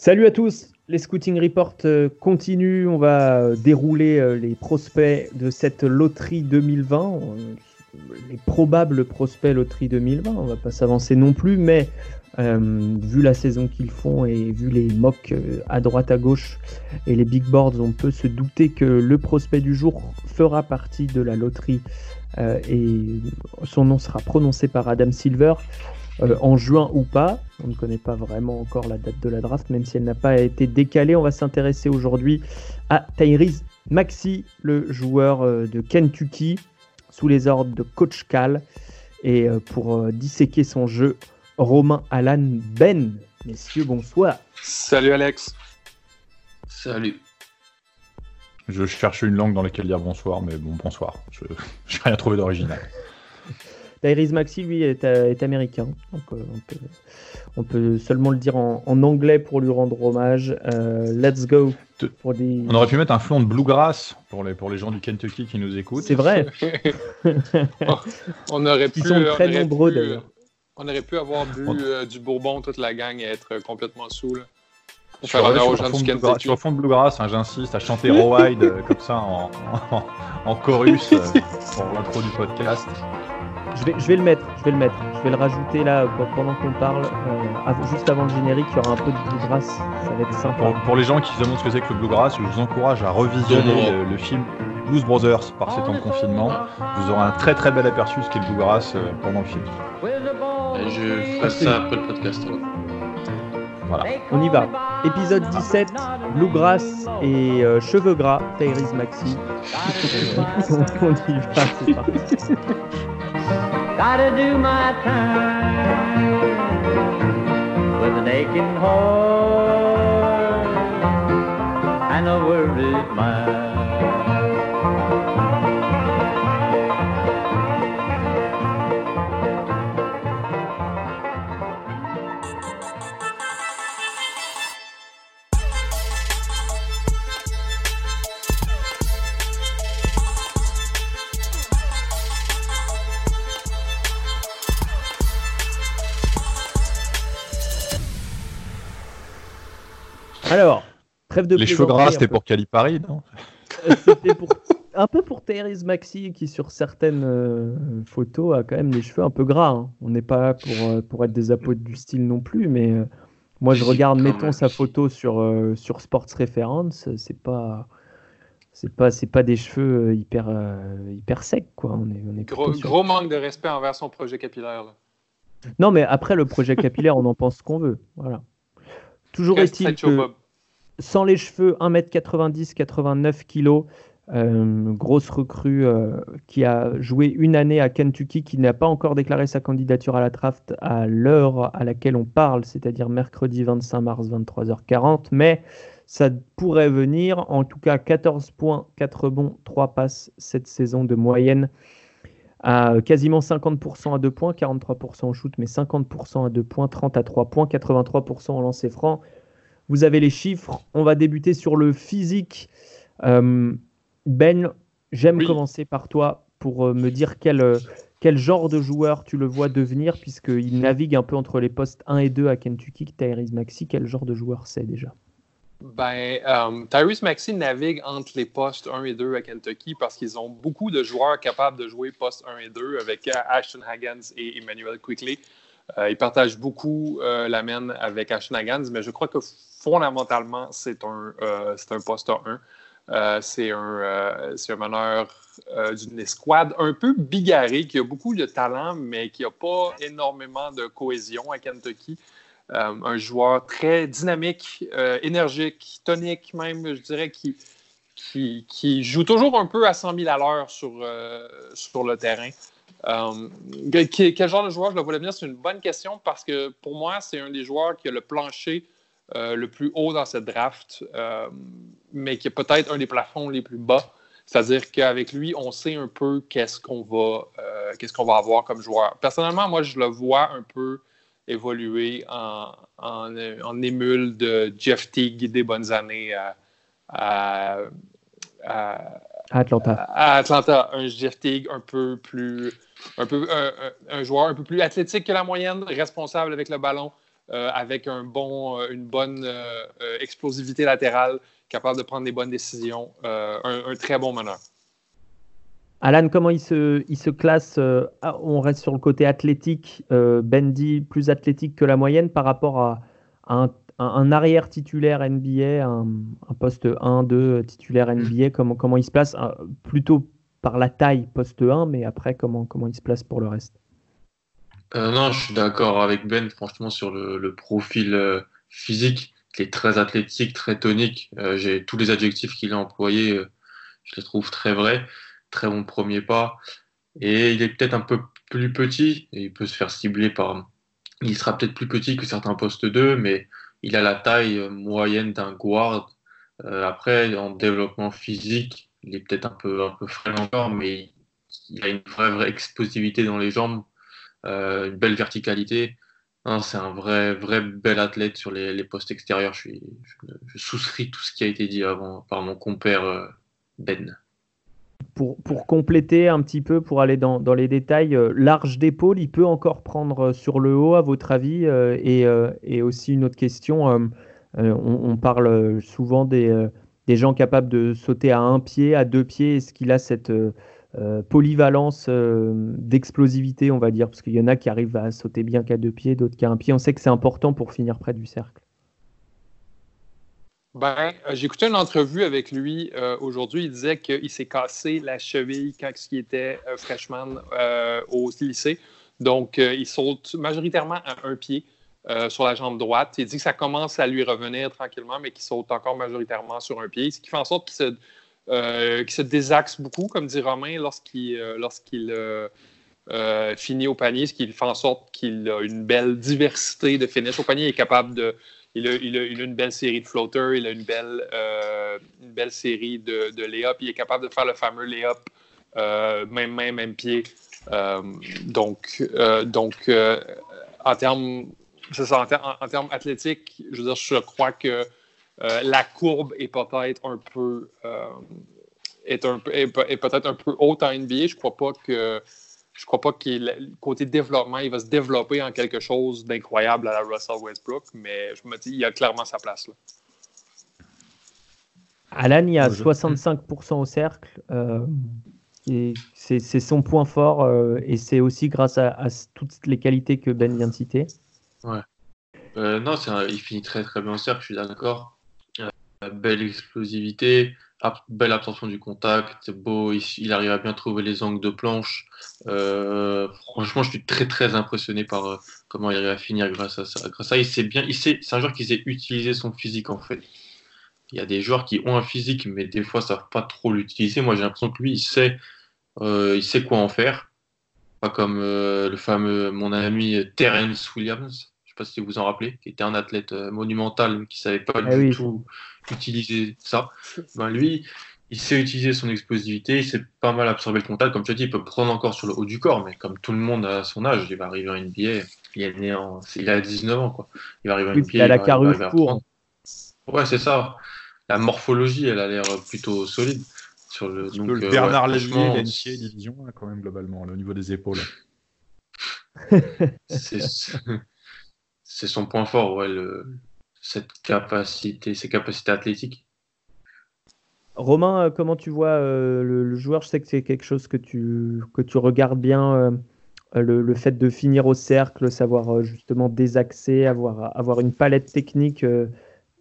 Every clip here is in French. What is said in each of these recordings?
Salut à tous, les Scouting Report euh, continuent. On va euh, dérouler euh, les prospects de cette loterie 2020, les probables prospects loterie 2020. On va pas s'avancer non plus, mais vu la saison qu'ils font et vu les mocks à droite à gauche et les big boards, on peut se douter que le prospect du jour fera partie de la loterie et son nom sera prononcé par Adam Silver. Euh, en juin ou pas. On ne connaît pas vraiment encore la date de la draft, même si elle n'a pas été décalée. On va s'intéresser aujourd'hui à Tyrese Maxi, le joueur euh, de Kentucky, sous les ordres de Coach Cal. Et euh, pour disséquer son jeu, Romain Alan Ben. Messieurs, bonsoir. Salut Alex. Salut. Je cherche une langue dans laquelle dire bonsoir, mais bon, bonsoir. Je n'ai rien trouvé d'original. Tyrese Maxi, lui, est, euh, américain. Donc, euh, on, peut, seulement le dire en, anglais pour lui rendre hommage. Euh, let's go. On aurait pu mettre un flon de bluegrass pour les, pour les gens du Kentucky qui nous écoutent. C'est vrai. on aurait pu, Ils sont très nombreux d'ailleurs. On aurait pu avoir bu du bourbon toute la gang et être complètement saoul. Pour faire honneur aux gens du Kentucky. Sur fond de bluegrass, hein, j'insiste, à chanter Rowide comme ça en, en, chorus pour l'intro du podcast. Je vais, je vais le mettre, je vais le mettre. Je vais le rajouter là pendant qu'on parle. Euh, juste avant le générique, il y aura un peu de bluegrass. Ça va être sympa. Pour, les gens qui se demandent ce que c'est que le bluegrass, je vous encourage à revisionner le, film Blues Brothers par ces temps de confinement. Vous aurez un très très bel aperçu de ce qu'est le bluegrass euh, pendant le film. je ferai ça après le podcast. Voilà, on y va. Épisode 17, Bluegrass et euh, cheveux gras, Tyrese Maxi. on y va, c'est parti. Gotta do my time with an aching heart and a worried mind. Alors, trêve de Les cheveux gras, c'était pour Calipari, non euh, C'était pour un peu pour Thérèse Maxi qui sur certaines euh, photos a quand même des cheveux un peu gras. Hein. On n'est pas là pour, euh, pour être des apôtres du style non plus, mais moi je regarde, mettons sa photo sur, sur Sports Reference, c'est pas c'est pas c'est pas des cheveux hyper hyper secs quoi. On est, on est gros, gros manque de respect envers son projet capillaire. Non mais après le projet capillaire, on en pense ce qu'on veut. Voilà. Toujours est-il que sans les cheveux, 1m90, 89 kg, grosse recrue euh, qui a joué une année à Kentucky, qui n'a pas encore déclaré sa candidature à la draft à l'heure à laquelle on parle, c'est-à-dire mercredi 25 mars 23h40, mais ça pourrait venir. En tout cas, 14 points, 4 bons, 3 passes cette saison de moyenne à quasiment 50% à 2 points, 43% au shoot, mais 50% à 2 points, 30 à 3 points, 83% en lancer franc. Vous avez les chiffres. On va débuter sur le physique. Euh, ben, j'aime commencer par toi pour euh, me dire quel, euh, quel genre de joueur tu le vois devenir, puisqu'il navigue un peu entre les postes 1 et 2 à Kentucky, Tyrese Maxi. Quel genre de joueur c'est déjà? Ben, euh, Tyrese Maxi navigue entre les postes 1 et 2 à Kentucky parce qu'ils ont beaucoup de joueurs capables de jouer postes 1 et 2 avec Ashton Haggans et Emmanuel Quickly. ils partagent beaucoup la mène avec Ashton Haggans, mais je crois que fondamentalement, c'est un, euh, un poste 1. Euh, c'est un, euh, meneur d'une escouade un peu bigarré, qui a beaucoup de talent, mais qui n'a pas énormément de cohésion à Kentucky. un joueur très dynamique, énergique, tonique même, je dirais, qui, qui, joue toujours un peu à 100 000 à l'heure sur, sur le terrain. quel genre de joueur je le voulais venir? C'est une bonne question parce que pour moi, c'est un des joueurs qui a le plancher euh, le plus haut dans cette draft, euh, mais qui est peut-être un des plafonds les plus bas. C'est-à-dire qu'avec lui, on sait un peu qu'est-ce qu'on va, euh, qu'est-ce qu'on va avoir comme joueur. Personnellement, moi, je le vois un peu évoluer en, en, émule de Jeff Teague des bonnes années à, Atlanta. À, Atlanta, un Jeff Teague un peu plus, un, peu, un, joueur un peu plus athlétique que la moyenne, responsable avec le ballon, avec un bon, une bonne explosivité latérale, capable de prendre des bonnes décisions. Un, très bon meneur. Alan, comment il se, il se classe ah, On reste sur le côté athlétique. Bendy plus athlétique que la moyenne par rapport à, un, un, arrière titulaire NBA, un, poste 1-2 titulaire NBA. Comment, comment il se place Plutôt par la taille poste 1, mais après, comment, comment il se place pour le reste? Euh, Non, je suis d'accord avec Ben, franchement, sur le, profil euh, physique. Il est très athlétique, très tonique. Euh, j'ai tous les adjectifs qu'il a employés, je les trouve très vrais. Très bon premier pas. Et il est peut-être un peu plus petit, et il peut se faire cibler par. Il sera peut-être plus petit que certains postes 2, mais il a la taille moyenne d'un guard. après, en développement physique, il est peut-être un peu, un peu frais encore, mais il a une vraie, vraie explosivité dans les jambes, une belle verticalité. C'est un vrai, vrai bel athlète sur les, postes extérieurs. Je, souscris tout ce qui a été dit avant par mon compère euh, Ben. Pour, pour, compléter un petit peu, pour aller dans, dans les détails, euh, large d'épaule, il peut encore prendre sur le haut, à votre avis et, et, aussi une autre question, on, on, parle souvent des, des gens capables de sauter à un pied, à deux pieds Est-ce qu'il a cette euh, euh, polyvalence euh, d'explosivité, on va dire Parce qu'il y en a qui arrivent à sauter bien qu'à deux pieds, d'autres qu'à un pied. On sait que c'est important pour finir près du cercle. Ben, j'ai écouté une entrevue avec lui aujourd'hui. Il disait qu'il s'est cassé la cheville quand il était freshman au lycée. Donc, il saute majoritairement à un pied. Euh, sur la jambe droite. Il dit que ça commence à lui revenir tranquillement, mais qu'il saute encore majoritairement sur un pied, ce qui fait en sorte qu'il se, euh, se, désaxe beaucoup, comme dit Romain, lorsqu'il euh, finit au panier, ce qui fait en sorte qu'il a une belle diversité de finish au panier. Il est capable de. Il a, une belle série de floaters, il a une belle, une belle série de, de lay Il est capable de faire le fameux lay-up, même main, même pied. donc, donc en termes ça, en, termes athlétiques, je veux dire, je crois que euh, la courbe est peut-être un peu euh, est, un peu, est, peut-être un peu haute en NBA. Je crois pas que je crois pas que côté développement, il va se développer en quelque chose d'incroyable à la Russell Westbrook, mais je me dis, il a clairement sa place là. Alan, il y a 65% au cercle. Euh, c'est son point fort et c'est aussi grâce à, à, toutes les qualités que Ben vient de citer. Ouais. Euh, non, il finit très très bien au cercle, je suis d'accord. Euh, belle explosivité, belle absorption du contact, beau, il, arrive à bien trouver les angles de planche. Euh, franchement, je suis très très impressionné par comment il arrive à finir grâce à ça. Grâce à il sait bien, il c'est un joueur qui sait utiliser son physique en fait. Il y a des joueurs qui ont un physique, mais des fois, savent pas trop l'utiliser. Moi, j'ai l'impression que lui, il sait, il sait quoi en faire. Pas comme euh, le fameux, mon ami Terence Williams, pas si vous vous en rappelez, qui était un athlète euh, monumental, mais qui ne savait pas ah du tout utiliser ça. Ben, lui, il sait utiliser son explosivité, il sait pas mal absorber le contact. Comme tu as dit, il peut prendre encore sur le haut du corps, mais comme tout le monde à son âge, il va arriver en NBA. Il est né en, il a 19 ans, quoi. Il va arriver en NBA. Il a la carrure pour. Ouais, c'est ça. La morphologie, elle a l'air plutôt solide. Sur le, donc, le euh, Bernard ouais, Lévier, division, quand même, globalement, au niveau des épaules. c'est son point fort, ouais, cette capacité, ses capacités athlétiques. Romain, euh, comment tu vois euh, le, joueur? Je sais que c'est quelque chose que tu, que tu regardes bien, le, fait de finir au cercle, savoir justement désaxer, avoir, avoir une palette technique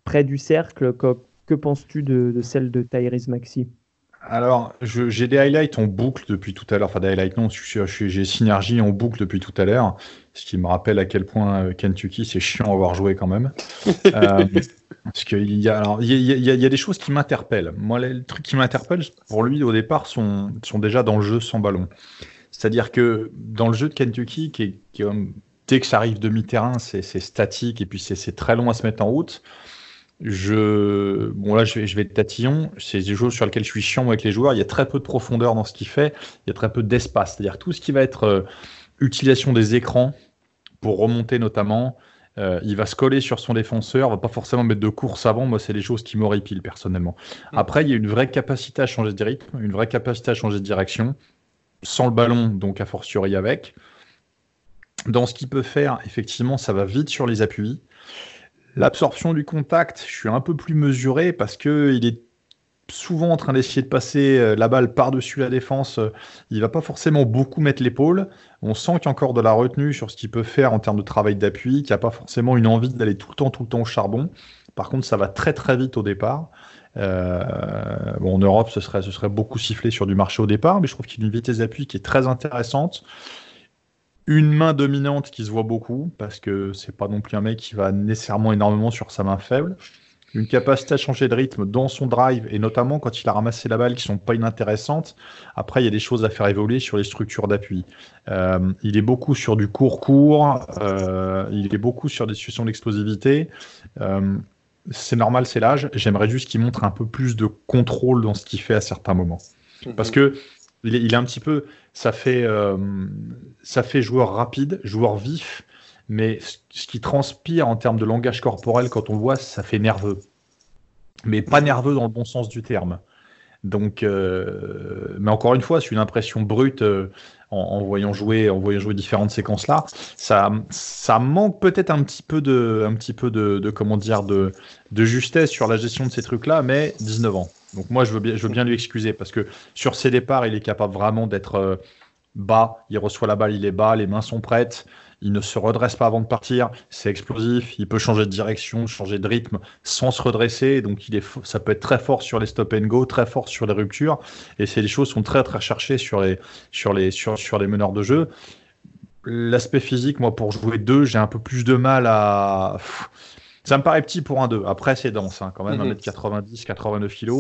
près du cercle. Que, penses-tu de, de, celle de Tyrese Maxi? Alors, j'ai des highlights en boucle depuis tout à l'heure. Enfin, des highlights, non, j'ai Synergie en boucle depuis tout à l'heure. Ce qui me rappelle à quel point euh, Kentucky, c'est chiant à avoir joué quand même. euh, parce qu'il y, a, il y, a, il y a des choses qui m'interpellent. Moi, les trucs qui m'interpellent, pour lui, au départ, sont, sont déjà dans le jeu sans ballon. C'est-à-dire que dans le jeu de Kentucky, qui est, qui dès que ça arrive demi-terrain, c'est statique et puis c'est très long à se mettre en route. Je, bon là, je vais, je vais être tatillon. C'est des choses sur lesquelles je suis chiant avec les joueurs. Il y a très peu de profondeur dans ce qu'il fait. Il y a très peu d'espace. C'est-à-dire tout ce qui va être euh, utilisation des écrans pour remonter notamment. Euh, il va se coller sur son défenseur, va pas forcément mettre de course avant. Moi, c'est les choses qui m'horripilent personnellement. Mm. Après, il y a une vraie capacité à changer de rythme, une vraie capacité à changer de direction, sans le ballon, donc a fortiori avec. Dans ce qu'il peut faire, effectivement, ça va vite sur les appuis. L'absorption du contact, je suis un peu plus mesuré parce qu'il est souvent en train d'essayer de passer euh, la balle par-dessus la défense. Il va pas forcément beaucoup mettre l'épaule. On sent qu'il y a encore de la retenue sur ce qu'il peut faire en termes de travail d'appui, qu'il n'y a pas forcément une envie d'aller tout le temps, tout le temps au charbon. Par contre, ça va très très vite au départ. Euh, en Europe, ce serait, beaucoup sifflé sur du marché au départ, mais je trouve qu'il a une vitesse d'appui qui est très intéressante. Une main dominante qui se voit beaucoup, parce que c'est pas non plus un mec qui va nécessairement énormément sur sa main faible. Une capacité à changer de rythme dans son drive, et notamment quand il a ramassé la balle, qui sont pas inintéressantes. Après, il y a des choses à faire évoluer sur les structures d'appui. Euh, il est beaucoup sur du court-court, euh, il est beaucoup sur des situations d'explosivité. Euh, c'est normal, c'est l'âge. J'aimerais juste qu'il montre un peu plus de contrôle dans ce qu'il fait à certains moments. Mhm. Parce que il est, un petit peu, ça fait, euh, ça fait joueur rapide, joueur vif, mais ce qui transpire en termes de langage corporel quand on voit, ça fait nerveux. Mais pas nerveux dans le bon sens du terme. Donc, euh, mais encore une fois, c'est une impression brute euh, en, voyant jouer, en voyant jouer différentes séquences là. Ça, ça manque peut-être un petit peu de, un petit peu de, comment dire, de, de justesse sur la gestion de ces trucs-là, mais 19 ans. Donc moi, je veux bien, lui excuser parce que sur ses départs, il est capable vraiment d'être euh, bas. Il reçoit la balle, il est bas, les mains sont prêtes. Il ne se redresse pas avant de partir. C'est explosif. Il peut changer de direction, changer de rythme sans se redresser. Donc il est, ça peut être très fort sur les stop and go, très fort sur les ruptures. Et des choses sont très très recherchées sur les, sur les, sur, sur les meneurs de jeu. L'aspect physique, moi, pour jouer deux, j'ai un peu plus de mal à. Ça me paraît petit pour un 2. Après, c'est dense, hein, quand même, 1m90, 89 kg.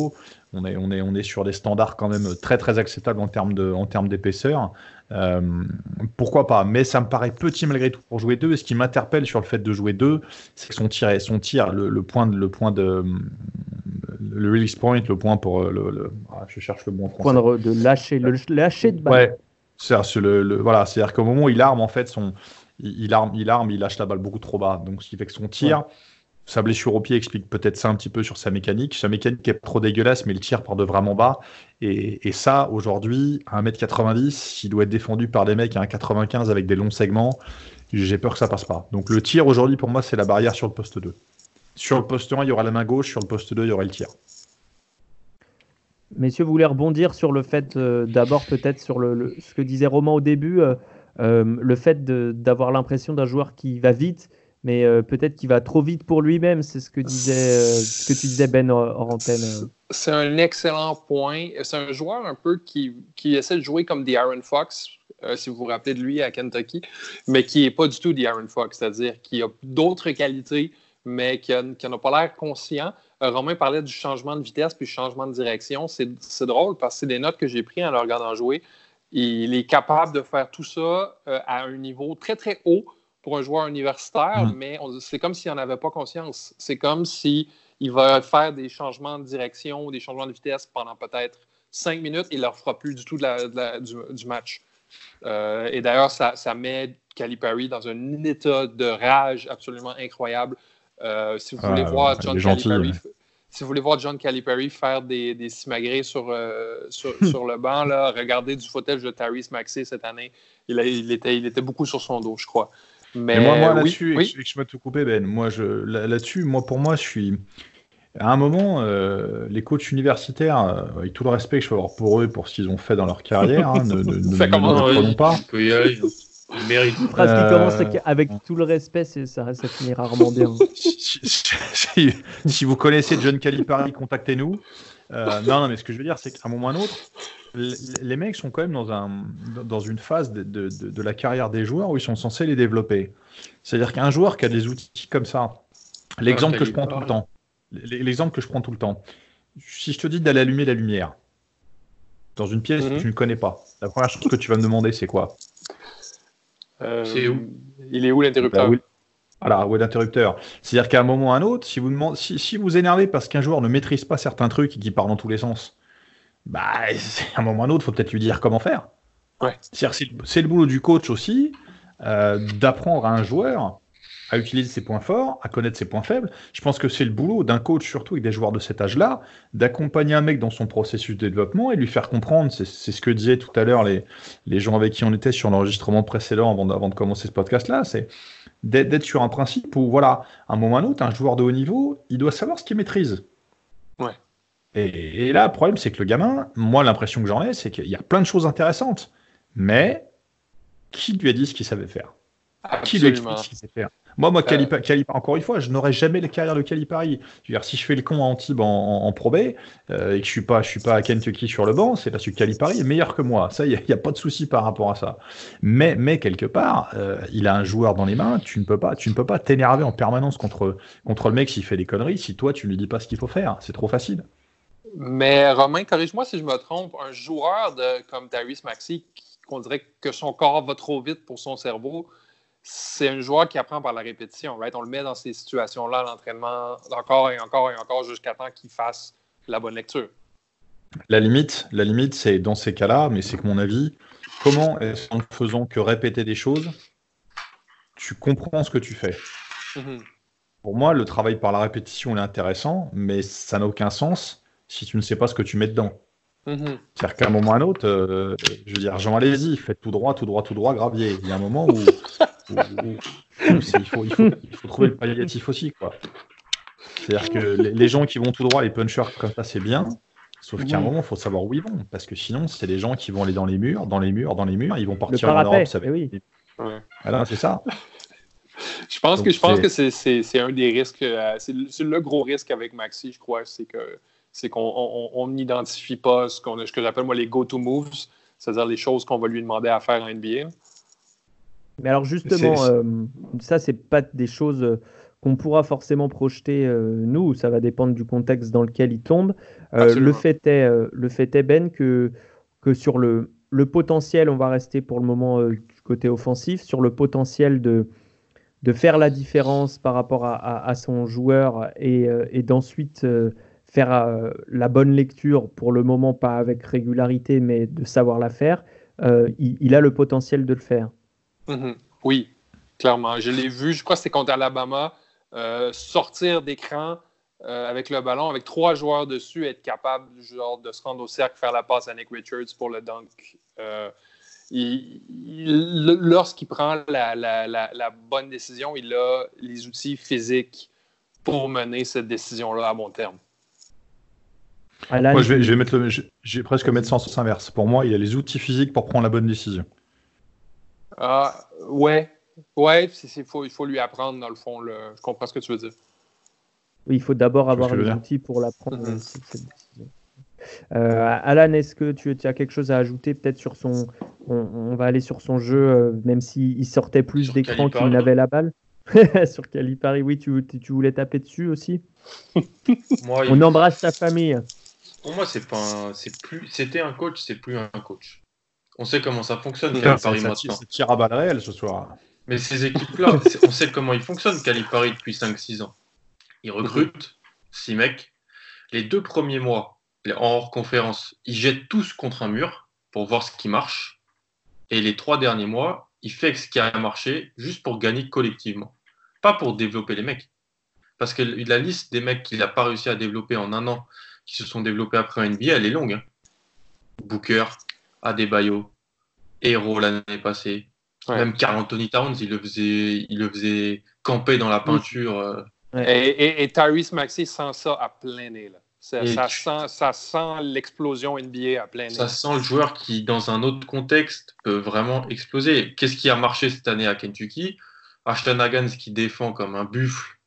On est, on, est, on est sur des standards quand même très très acceptables en termes, de, en termes d'épaisseur. Euh, pourquoi pas? Mais ça me paraît petit malgré tout pour jouer 2. Et ce qui m'interpelle sur le fait de jouer 2, c'est que son tir, son tir le, point de, le point de le release point, le point pour le, ah, je cherche le bon Point de, lâcher, le lâcher de balle. Ouais, c'est le, voilà, c'est-à-dire qu'au moment où il arme en fait son, il, arme, il arme, il lâche la balle beaucoup trop bas. Donc ce qui fait que son tir, sa blessure au pied explique peut-être ça un petit peu sur sa mécanique. Sa mécanique est trop dégueulasse, mais le tir part de vraiment bas. Et, ça, aujourd'hui, à 1m90, s'il doit être défendu par des mecs à 1m95 avec des longs segments, j'ai peur que ça passe pas. Donc le tir, aujourd'hui, pour moi, c'est la barrière sur le poste 2. Sur le poste 1, il y aura la main gauche. Sur le poste 2, il y aura le tir. Messieurs, vous voulez rebondir sur le fait, euh, d'abord peut-être sur ce que disait Romain au début, euh, euh, le fait d'avoir l'impression d'un joueur qui va vite mais euh, peut-être qu'il va trop vite pour lui-même. C'est ce que disait, euh, ce que tu disais Ben hors antenne. C'est un excellent point. C'est un joueur un peu qui, qui, essaie de jouer comme The Iron Fox, euh, si vous vous rappelez de lui à Kentucky, mais qui n'est pas du tout The Iron Fox, c'est-à-dire qui a d'autres qualités, mais qui n'en a, pas l'air conscient. Romain parlait du changement de vitesse puis du changement de direction. C'est drôle parce que c'est des notes que j'ai prises en le regardant jouer. Il est capable de faire tout ça à un niveau très, très haut pour un joueur universitaire, mm. mais c'est comme s'il n'en avait pas conscience. C'est comme s'il va faire des changements de direction ou des changements de vitesse pendant peut-être cinq minutes et il ne leur fera plus du tout du, match. Euh, et d'ailleurs, ça, met Calipari dans un état de rage absolument incroyable. Euh, si vous voulez ah, voir John Calipari, si vous voulez voir John Calipari faire des, des simagrées sur, euh, sur, le banc, là, regardez du footage de Tyrese Maxey cette année. Il, il, était, il était beaucoup sur son dos, je crois. Mais, moi, moi là-dessus, oui, je vais te couper, Ben. Moi, je, là-dessus, moi, pour moi, je suis. À un moment, euh, les coachs universitaires, euh, avec tout le respect que je peux avoir pour eux, pour ce qu'ils ont fait dans leur carrière, hein, ne, ne, ne, pas. Une phrase qui commence avec tout le respect, ça, ça finit rarement bien. si, si, vous connaissez John Calipari, contactez-nous. Euh, non, non, mais ce que je veux dire, c'est qu'à un moment ou un autre, les mecs sont quand même dans, un, dans une phase de, de, de, la carrière des joueurs où ils sont censés les développer. C'est-à-dire qu'un joueur qui a des outils comme ça, l'exemple que je prends tout le temps, l'exemple que je prends tout le temps, si je te dis d'aller allumer la lumière dans une pièce que mhm. tu ne connais pas, la première chose que tu vas me demander, c'est quoi? Euh, C'est où? Il est où l'interrupteur? Bah voilà, où est l'interrupteur C'est-à-dire qu'à un moment ou à un autre, si vous, demandez, si, si vous énervez parce qu'un joueur ne maîtrise pas certains trucs et qui part dans tous les sens, bah, à un moment ou à un autre, il faut peut-être lui dire comment faire. Ouais. C'est le, boulot du coach aussi euh, d'apprendre à un joueur à utiliser ses points forts, à connaître ses points faibles. Je pense que c'est le boulot d'un coach, surtout avec des joueurs de cet âge-là, d'accompagner un mec dans son processus de développement et lui faire comprendre, c'est ce que disaient tout à l'heure les, les gens avec qui on était sur l'enregistrement précédent avant de, avant de commencer ce podcast-là, c'est d'être sur un principe où, voilà, à un moment ou à un autre, un joueur de haut niveau, il doit savoir ce qu'il maîtrise. Ouais. Et, et là, le problème, c'est que le gamin, moi, l'impression que j'en ai, c'est qu'il y a plein de choses intéressantes, mais qui lui a dit ce qu'il savait faire? Qui lui explique ce qu'il sait faire? Moi, moi, euh... encore une fois, je n'aurais jamais la carrière de Calipari. Je veux dire, si je fais le con à Antibes en, en, Pro B euh, et que je suis pas, je suis pas à Kentucky sur le banc, c'est parce que Calipari est meilleur que moi. Ça, il n'y a, pas de souci par rapport à ça. Mais, mais quelque part, euh, il a un joueur dans les mains. Tu ne peux pas, tu ne peux pas t'énerver en permanence contre, contre le mec s'il fait des conneries. Si toi, tu lui dis pas ce qu'il faut faire, c'est trop facile. Mais Romain, corrige-moi si je me trompe. Un joueur de, comme Darius Maxi, qu'on dirait que son corps va trop vite pour son cerveau c'est un joueur qui apprend par la répétition. Right? On le met dans ces situations-là, l'entraînement, encore et encore et encore, jusqu'à temps qu'il fasse la bonne lecture. La limite, la limite, c'est dans ces cas-là, mais c'est que mon avis, comment est-ce qu'en ne faisant que répéter des choses, tu comprends ce que tu fais? Mm-hmm. Pour moi, le travail par la répétition est intéressant, mais ça n'a aucun sens si tu ne sais pas ce que tu mets dedans. Mm-hmm. C'est-à-dire qu'à un moment ou à un autre, euh, je veux dire, Jean, allez-y, faites tout droit, tout droit, tout droit, gravier. Il y a un moment où il, faut, il, faut, il, faut, trouver le palliatif aussi. C'est-à-dire que les, gens qui vont tout droit, les punchers comme ça, c'est bien. Sauf qu'à un moment, il faut savoir où ils vont. Parce que sinon, c'est des gens qui vont aller dans les murs, dans les murs, dans les murs. Ils vont partir en Europe. Ça va... oui. Voilà, c'est ça. Je pense que je pense que c'est un des risques. Euh, c'est le gros risque avec Maxi, je crois, c'est que c'est qu'on n'identifie pas ce, ce que j'appelle moi les go-to moves, c'est-à-dire les choses qu'on va lui demander à faire en NBA. Mais alors justement, euh, ça, c'est pas des choses euh, qu'on pourra forcément projeter euh, nous. Ça va dépendre du contexte dans lequel il tombe. le fait est, le fait est Ben que que sur le le potentiel, on va rester pour le moment du côté offensif, sur le potentiel de de faire la différence par rapport à, à, son joueur et, et d'ensuite faire la bonne lecture, pour le moment pas avec régularité, mais de savoir la faire, il, il, a le potentiel de le faire. Mhm. Oui, clairement. Je l'ai vu, je crois que c'était contre Alabama, euh, sortir d'écran euh, avec le ballon, avec trois joueurs dessus, être capable genre, de se rendre au cercle, faire la passe à Nick Richards pour le dunk. Euh, lorsqu'il prend la, bonne décision, il a les outils physiques pour mener cette décision-là à bon terme. moi, je vais, je vais mettre le, je, presque mettre ça en sens inverse. Pour moi, il a les outils physiques pour prendre la bonne décision. Ah, ouais. Ouais, il faut, il faut lui apprendre, dans le fond. Le... Je comprends ce que tu veux dire. Oui, il faut d'abord avoir les outils pour l'apprendre. Mm-hmm. Euh, Alan, est-ce que tu, tu, as quelque chose à ajouter peut-être sur son. On, va aller sur son jeu, euh, même s'il sortait plus d'écran qu'il n'avait la balle? sur Calipari, oui, tu, tu, voulais taper dessus aussi? On embrasse sa famille. Pour moi, c'est pas c'est plus, c'était un coach, c'est plus un coach. On sait comment ça fonctionne, Calipari maintenant. C'est tir à balles réelles ce soir. Mais ces équipes-là, on sait comment ils fonctionnent, Calipari, depuis 5-6 ans. Ils recrutent 6 mecs. Les deux premiers mois, en hors conférence, ils jettent tous contre un mur pour voir ce qui marche. Et les trois derniers mois, il fait ce qui a marché juste pour gagner collectivement. Pas pour développer les mecs. Parce que la liste des mecs qu'il n'a pas réussi à développer en un an, qui se sont développés après un NBA, elle est longue. Hein. Booker, Adebayo, Hero l'année passée. Même Carl Anthony Towns, il le faisait, il le faisait camper dans la peinture. Euh. Et, et, Tyrese Maxey sent ça à plein nez. Ça, sent, ça sent l'explosion NBA à plein nez. Ça sent le joueur qui, dans un autre contexte, peut vraiment exploser. Qu'est-ce qui a marché cette année à Kentucky? Ashton Haggans qui défend comme un buffle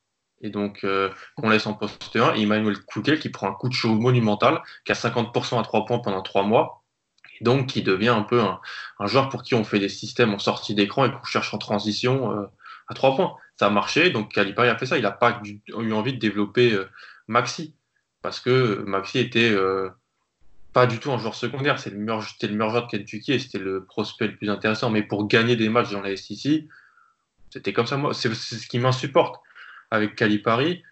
et donc euh, qu'on laisse en poste 1, et Emmanuel Koukel qui prend un coup de chaud monumental, qui a 50% à 3 points pendant 3 mois, donc qui devient un peu un, joueur pour qui on fait des systèmes en sortie d'écran et qu'on cherche en transition euh, à trois points. Ça a marché, donc Calipari a fait ça. Il n'a pas eu envie de développer euh, Maxi, parce que Maxi était euh, pas du tout un joueur secondaire. C'était le, meilleur, le meilleur joueur de Kentucky et c'était le prospect le plus intéressant. Mais pour gagner des matchs dans la SEC, c'était comme ça. Moi, c'est ce qui m'insupporte avec Calipari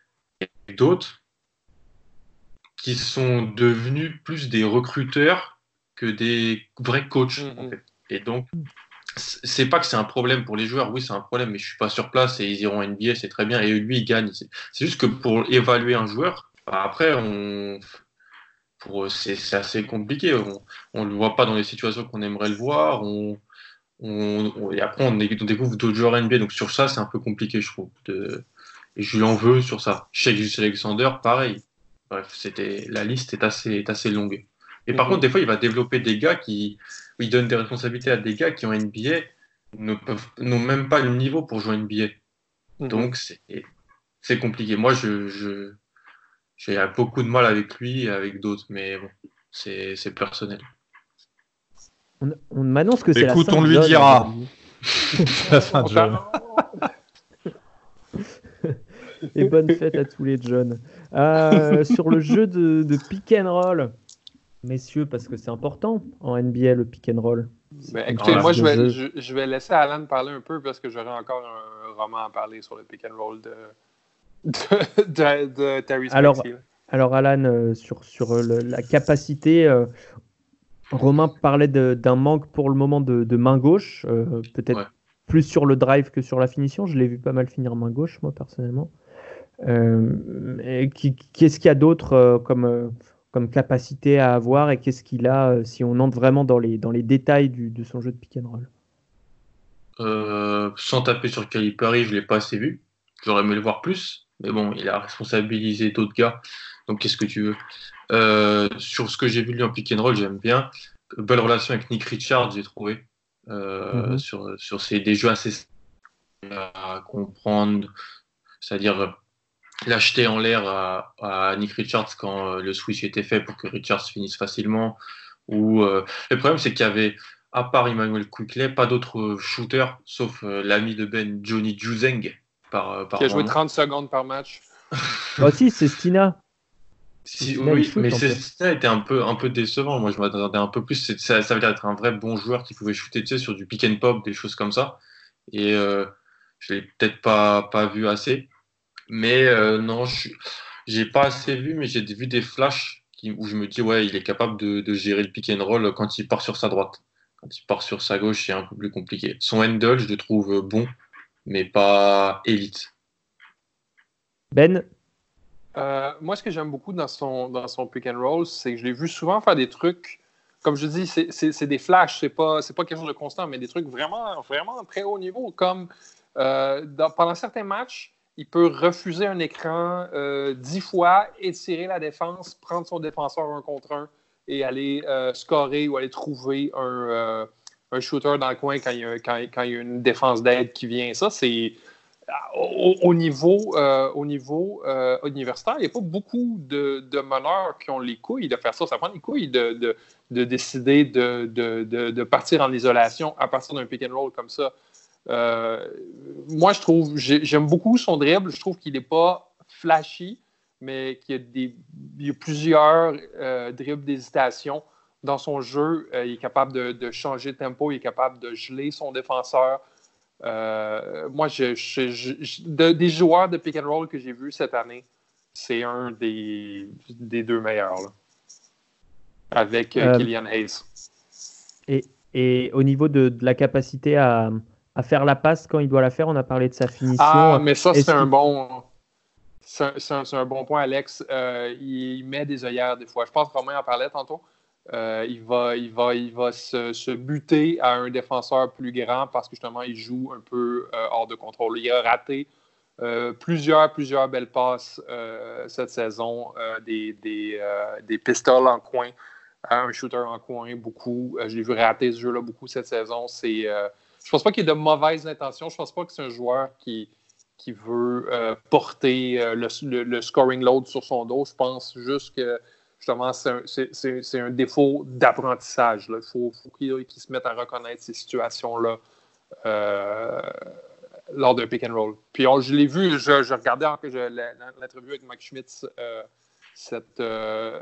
et d'autres qui sont devenus plus des recruteurs que des vrais coachs. Mm-hmm. Et donc, c'est pas que c'est un problème pour les joueurs, oui, c'est un problème, mais je suis pas sur place et ils iront NBA, c'est très bien, et lui, il gagne. C'est juste que pour évaluer un joueur, bah, après, on, c'est assez compliqué. On ne le voit pas dans les situations qu'on aimerait le voir. On, on, et après, on, découvre d'autres joueurs NBA. Donc sur ça, c'est un peu compliqué, je trouve. De, et je lui en veux sur ça. Chez Alexander, pareil. Bref, c'était la liste est assez, est assez longue. Et par mhm. contre, des fois, il va développer des gars qui, il donne des responsabilités à des gars qui ont NBA n'ont même pas le niveau pour jouer NBA. Mhm. Donc c'est compliqué. Moi, je, j'ai beaucoup de mal avec lui et avec d'autres, mais bon, c'est personnel. On, on m'annonce que c'est la Écoute, on lui dira. la fin de John. et bonne fête à tous les John. Euh, sur le jeu de, de, pick and roll, messieurs, parce que c'est important en NBA le pick and roll. Ben, écoutez, moi je vais, je, vais, laisser Alan parler un peu parce que j'aurai encore un roman à parler sur le pick and roll de, de, de, Terry alors, alors, Alan, euh, sur, sur la capacité, euh, Romain parlait d'un manque pour le moment de, main gauche, euh, peut-être plus sur le drive que sur la finition. Je l'ai vu pas mal finir main gauche, moi, personnellement. Qu'est-ce qu'il y a d'autre comme, comme capacité à avoir et qu'est-ce qu'il a si on entre vraiment dans les, dans les détails du, de son jeu de pick and roll? Sans taper sur Calipari, je ne l'ai pas assez vu. J'aurais aimé le voir plus. Mais bon, il a responsabilisé d'autres gars. Donc, qu'est-ce que tu veux? Euh, Sur ce que j'ai vu lui en pick and roll, j'aime bien. Belle relation avec Nick Richards, j'ai trouvé. Euh, mhm. Sur, sur ces, des jeux assez à comprendre, c'est-à-dire l'acheter en l'air à, Nick Richards quand euh, le switch était fait pour que Richards finisse facilement. Ou, le problème, c'est qu'il y avait, à part Emmanuel Quickley, pas d'autres shooters, sauf l'ami de Ben, Johnny Juzeng, euh, qui a joué 30 secondes par match. bah si, c'est Stina. oui, mais Stina était un peu, un peu décevant. Moi, je m'attendais un peu plus. Ça, ça veut dire être un vrai bon joueur qui pouvait shooter tu sais, sur du pick and pop, des choses comme ça. Et euh, je l'ai peut-être pas, pas vu assez. Mais euh, non, je j'ai pas assez vu, mais j'ai vu des flashs qui, où je me dis, ouais, il est capable de, de, gérer le pick and roll quand il part sur sa droite. Quand il part sur sa gauche, c'est un peu plus compliqué. Son handle, je le trouve bon mais pas élite. Ben? Euh, Moi, ce que j'aime beaucoup dans son, dans son pick and roll, c'est que je l'ai vu souvent faire des trucs, comme je dis, c'est des flashs, c'est pas, pas quelque chose de constant, mais des trucs vraiment, vraiment très haut niveau, comme euh, pendant certains matchs, il peut refuser un écran euh, dix fois, étirer la défense, prendre son défenseur un contre un et aller scorer ou aller trouver un, un shooter dans le coin quand il y a, une défense d'aide qui vient. Ça, c'est. Au, niveau, euh, au niveau euh, universitaire, il n'y a pas beaucoup de, meneurs qui ont les couilles de faire ça. Ça prend les couilles de décider de, partir en isolation à partir d'un pick and roll comme ça. Euh, moi, je trouve, j'aime beaucoup son dribble. Je trouve qu'il n'est pas flashy, mais qu'il y a, des, il y a plusieurs dribbles d'hésitation dans son jeu. Euh, il est capable de, changer de tempo, il est capable de geler son défenseur. Euh, moi, je, des joueurs de pick and roll que j'ai vus cette année, c'est un des, des, deux meilleurs. avec euh, Killian Hayes. Et, et, au niveau de, la capacité à, à, faire la passe quand il doit la faire, on a parlé de sa finition. Ah, mais ça, c'est un bon. C'est un, bon point, Alex. il met des œillères des fois. Je pense que Romain en parlait tantôt. Euh, il va, il va, il va se, buter à un défenseur plus grand parce que justement, il joue un peu euh, hors de contrôle. Il a raté euh, plusieurs, plusieurs belles passes cette saison, des, des, des, pistoles en coin, un shooter en coin, beaucoup. je l'ai vu rater ce jeu-là beaucoup cette saison. C'est, je pense pas qu'il ait de mauvaises intentions. Je pense pas que c'est un joueur qui, qui veut porter le, le, scoring load sur son dos. Je pense juste que justement, c'est un, défaut d'apprentissage. Il faut, qu'il se mette à reconnaître ces situations-là euh, lors d'un pick and roll. Puis je l'ai vu, je, regardais l'interview avec Mike Schmitz euh, euh,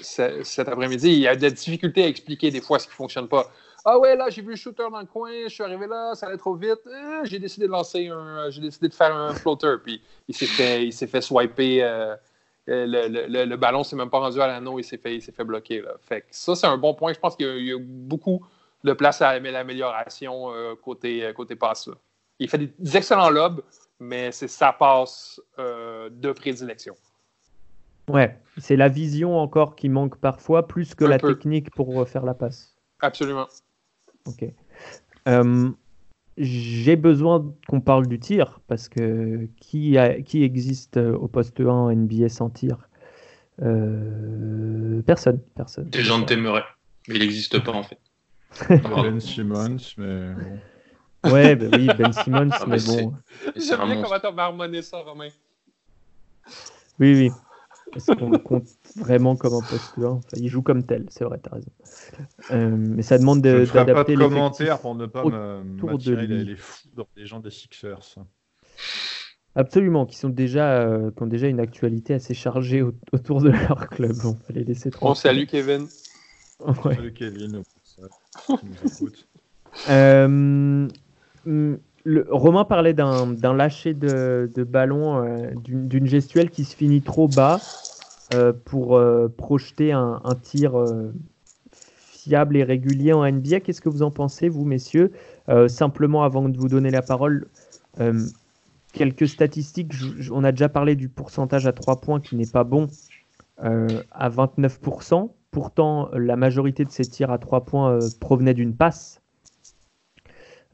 cet après-midi. Il y a des difficultés à expliquer des fois ce qui ne fonctionne pas. Ah ouais, là, j'ai vu le shooter dans le coin, je suis arrivé là, ça allait trop vite. j'ai décidé de lancer un. J'ai décidé de faire un floater. Puis il s'est fait, il s'est fait swiper euh, le, le, ballon s'est même pas rendu à l'anneau, il s'est fait, fait bloquer. Là. Fait ça, c'est un bon point. Je pense qu'il y, a beaucoup de place à l'amélioration côté, côté passe. Il fait des, excellents lobes, mais c'est sa passe de prédilection. Ouais, c'est la vision encore qui manque parfois, plus que la technique pour faire la passe. Absolument. Ok. Euh, j'ai besoin qu'on parle du tir, parce que qui, qui existe au poste 1 en NBA sans tir? Euh, Personne. personne. Des gens t'aimeraient, mais il n'existe pas en fait. ben Simmons, mais. Ouais, bah oui, Ben Simmons, ah, mais, bon. J'aime bien comment tu marmonné ça, Romain. Oui, oui. Est-ce qu'on compte vraiment comme un poste 1 Il joue comme tel, c'est vrai, tu as raison. Euh, mais ça demande d'adapter pas de commentaires pour ne pas m'attirer les, les foudres des gens des Sixers. Absolument, qui, sont déjà, euh, qui ont déjà une actualité assez chargée autour de leur club. On va les laisser tranquilles. Bon, salut Kevin. Salut Kevin. euh, le, Romain parlait d'un lâcher de, ballon, euh, d'une gestuelle qui se finit trop bas pour euh, projeter un, tir fiable et régulier en NBA. Qu'est-ce que vous en pensez, vous, messieurs? Simplement, avant de vous donner la parole, quelques statistiques. on a déjà parlé du pourcentage à 3 points qui n'est pas bon à 29%. Pourtant, la majorité de ces tirs à 3 points provenaient d'une passe.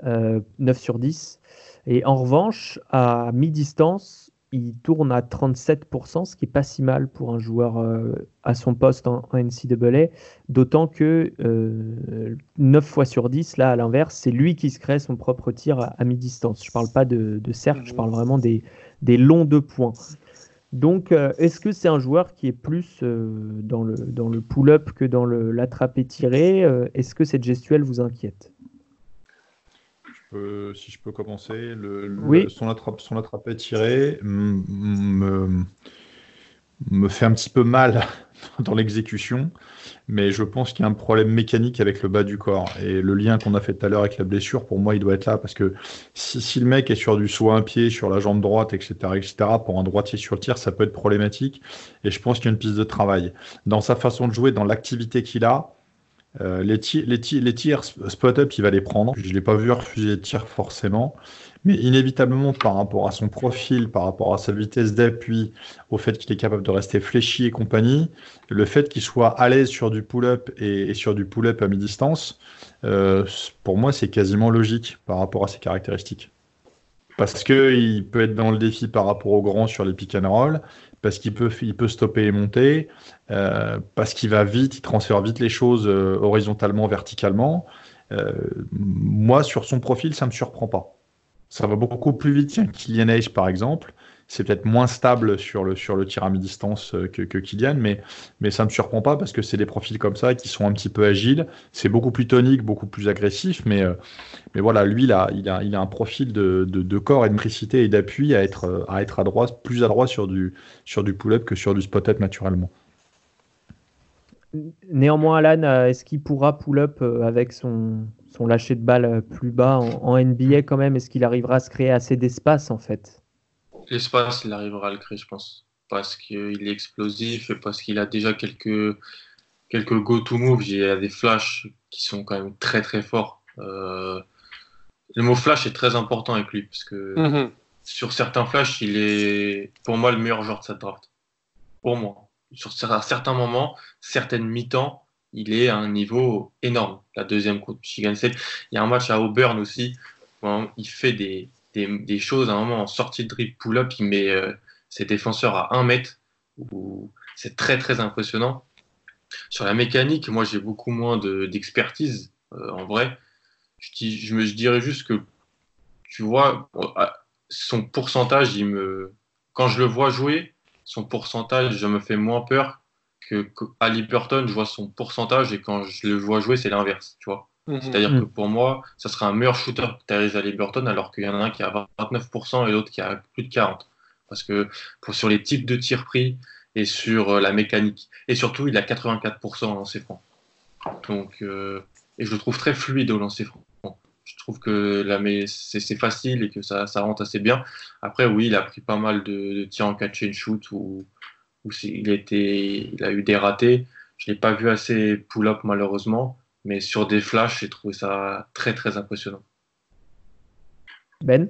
9 euh, sur 10. Et en revanche, à mi-distance, il tourne à 37%, ce qui n'est pas si mal pour un joueur euh, à son poste en, NCAA, d'autant que 9 euh, fois sur 10, là à l'inverse, c'est lui qui se crée son propre tir à, mi-distance. Je ne parle pas de, cercle, je parle vraiment des, longs de points. Donc, est-ce que c'est un joueur qui est plus dans le, dans le pull-up que dans l'attraper tiré Est-ce que cette gestuelle vous inquiète? Si je peux commencer, le, son, attrape, son attrapé tiré me, me fait un petit peu mal dans l'exécution, mais je pense qu'il y a un problème mécanique avec le bas du corps. Et le lien qu'on a fait tout à l'heure avec la blessure, pour moi, il doit être là, parce que si, le mec est sur du saut un pied, sur la jambe droite, etc., etc., pour un droitier sur le tir, ça peut être problématique. Et je pense qu'il y a une piste de travail. Dans sa façon de jouer, dans l'activité qu'il a, euh, les, tirs, spot-up, il va les prendre. Je ne l'ai pas vu refuser les tirs forcément. Mais inévitablement, par rapport à son profil, par rapport à sa vitesse d'appui, au fait qu'il est capable de rester fléchi et compagnie, le fait qu'il soit à l'aise sur du pull-up et, sur du pull-up à mi-distance, euh, pour moi, c'est quasiment logique par rapport à ses caractéristiques. Parce qu'il peut être dans le défi par rapport au grand sur les pick and roll, parce qu'il peut, stopper et monter, euh, parce qu'il va vite, il transfère vite les choses euh, horizontalement, verticalement. Euh, moi, sur son profil, ça ne me surprend pas. Ça va beaucoup plus vite qu'un Kylian Age, par exemple c'est peut-être moins stable sur le, sur tir à mi-distance euh, que, que, Kylian, mais, ça ne me surprend pas parce que c'est des profils comme ça qui sont un petit peu agiles. C'est beaucoup plus tonique, beaucoup plus agressif, mais, euh, voilà, lui, là, il, a, un profil de, corps et de et d'appui à être, à plus adroit sur du, sur du pull-up que sur du spot-up naturellement. Néanmoins, Alan, euh, est-ce qu'il pourra pull-up avec son, lâcher de balle plus bas en NBA quand même? Est-ce qu'il arrivera à se créer assez d'espace en fait? L'espace, il arrivera à le créer, je pense. Parce qu'il est explosif et parce qu'il a déjà quelques, quelques go-to-moves. Il y a des flashs qui sont quand même très très forts. Euh, le mot flash est très important avec lui parce que mm-hmm. sur certains flashs, il est pour moi le meilleur joueur de cette draft. Pour moi. Sur certains moments, certaines mi-temps, il est à un niveau énorme. La deuxième contre Michigan State. Il y a un match à Auburn aussi. il fait des, des, choses à un moment en sortie de dribble pull-up, il met euh, ses défenseurs à 1 mètre. C'est très très impressionnant. Sur la mécanique, moi j'ai beaucoup moins d'expertise euh, en vrai. Je, je, me, dirais juste que tu vois, son pourcentage, il me, quand je le vois jouer, son pourcentage, je me fais moins peur que, que Burton, je vois son pourcentage et quand je le vois jouer, c'est l'inverse, tu vois. C'est-à-dire que pour moi, ça sera un meilleur shooter que Theresa Burton, alors qu'il y en a un qui a 29% et l'autre qui a plus de 40%. Parce que pour, sur les types de tirs pris et sur euh, la mécanique, et surtout, il a 84% au lancer franc. Donc, euh, et je le trouve très fluide au lancer franc. Je trouve que c'est facile et que ça, ça, rentre assez bien. Après, oui, il a pris pas mal de, tirs en catch and shoot où, où il, était, il a eu des ratés. Je ne l'ai pas vu assez pull-up malheureusement Mais sur des flashs, j'ai trouvé ça très, très impressionnant. Ben?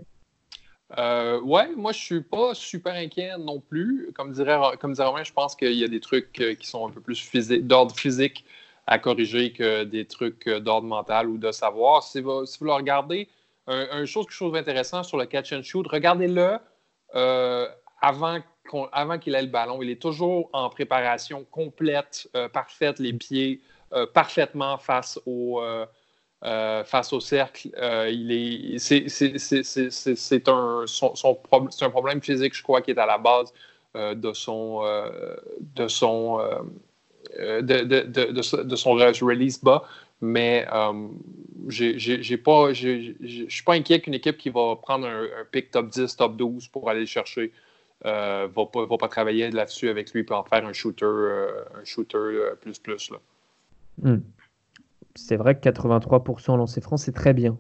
Euh, ouais, moi je suis pas super inquiet non plus. Comme dirait, comme dirait Romain, je pense qu'il y a des trucs euh, qui sont un peu plus d'ordre physique à corriger que des trucs euh, d'ordre mental ou de savoir. Si vous, si vous le regardez, un, chose que je trouve intéressant sur le catch and shoot, regardez-le euh, avant avant qu'il ait le ballon. Il est toujours en préparation complète, parfaite, les pieds parfaitement face au, euh, face au cercle. Euh, c'est, un, problème physique, je crois, qui est à la base euh, de son, de son, de, de, de, son release bas. Mais j'ai pas, je ne suis pas inquiet qu'une équipe qui va prendre un, pick top 10, top 12 pour aller le chercher ne va, pas, pas travailler là-dessus avec lui pour en faire un shooter, un shooter plus plus. Hmm c'est vrai que 83% lancé franc, c'est très bien.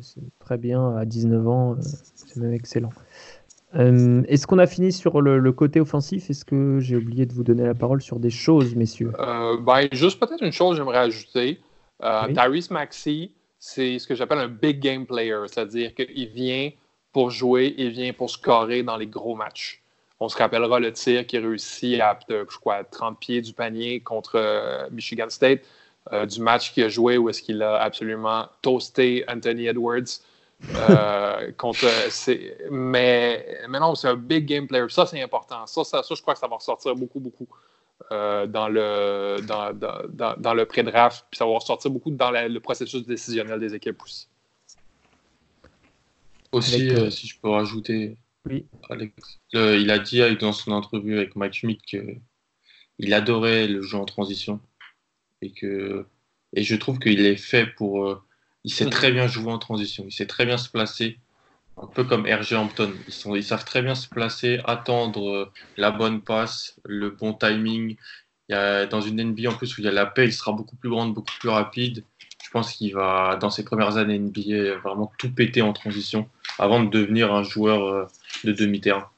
C'est très bien à 19 ans, euh, c'est même excellent. Euh, est-ce qu'on a fini sur le, côté offensif? Est-ce que j'ai oublié de vous donner la parole sur des choses, messieurs? Euh, ben, Juste peut-être une chose, j'aimerais ajouter. Tyrese Maxey, c'est ce que j'appelle un big game player, c'est-à-dire qu'il vient pour jouer, il vient pour scorer dans les gros matchs. On se rappellera le tir qui réussit à, je crois, 30 pieds du panier contre Michigan State. Euh, du match qu'il a joué où est-ce qu'il a absolument toasté Anthony Edwards. Euh, contre, mais, mais non, c'est un big game player. Ça, c'est important. Ça, ça, je crois que ça va ressortir beaucoup, beaucoup euh, dans le, dans, dans, dans, le pré-draft. Puis ça va ressortir beaucoup dans le processus décisionnel des équipes aussi. Aussi, si je peux rajouter, oui. il a dit dans son entrevue avec Mike Schmidt qu'il adorait le jeu en transition et que et je trouve qu'il est fait pour. Euh, il sait très bien jouer en transition, il sait très bien se placer, un peu comme RG Hampton. Ils, sont, ils savent très bien se placer, attendre euh, la bonne passe, le bon timing. Dans une NBA en plus où il y a la paix, il sera beaucoup plus grande, beaucoup plus rapide. Je pense qu'il va, dans ses premières années NBA, vraiment tout péter en transition avant de devenir un joueur euh, de demi-terrain.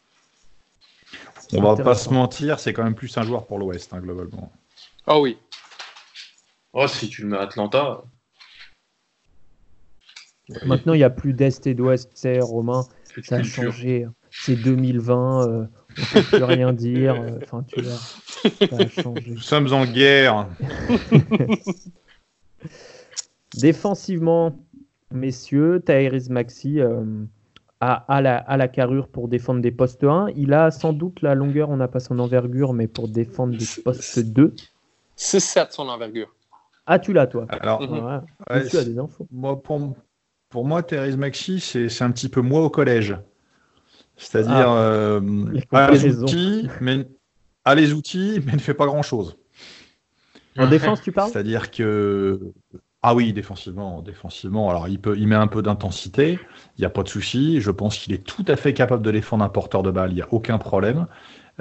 On va pas se mentir, c'est quand même plus un joueur pour l'Ouest, hein, globalement. Ah oui, Oh, si tu le mets à Atlanta. Maintenant, il n'y a plus d'Est et d'Ouest, c'est Romain. Ça a changé. C'est 2020, euh, on ne peut plus rien dire. Euh, enfin, tu vois, ça a changé. Nous sommes en guerre. Défensivement, messieurs, Tyrese Maxi euh, a, la, a, la, carrure pour défendre des postes 1. Il a sans doute la longueur, on n'a pas son envergure, mais pour défendre des postes 2. 6-7 son envergure. Ah, tu l'as, toi. Alors, tu as des infos. Moi, pour, pour moi, Thérèse Maxi, c'est un petit peu moi au collège. C'est-à-dire, ah, euh, les outils, mais, a les outils, mais ne fait pas grand-chose. En défense, tu parles? C'est-à-dire que. Ah oui, défensivement, défensivement. Alors, il, peut, il met un peu d'intensité, il n'y a pas de souci. Je pense qu'il est tout à fait capable de défendre un porteur de balle, il n'y a aucun problème.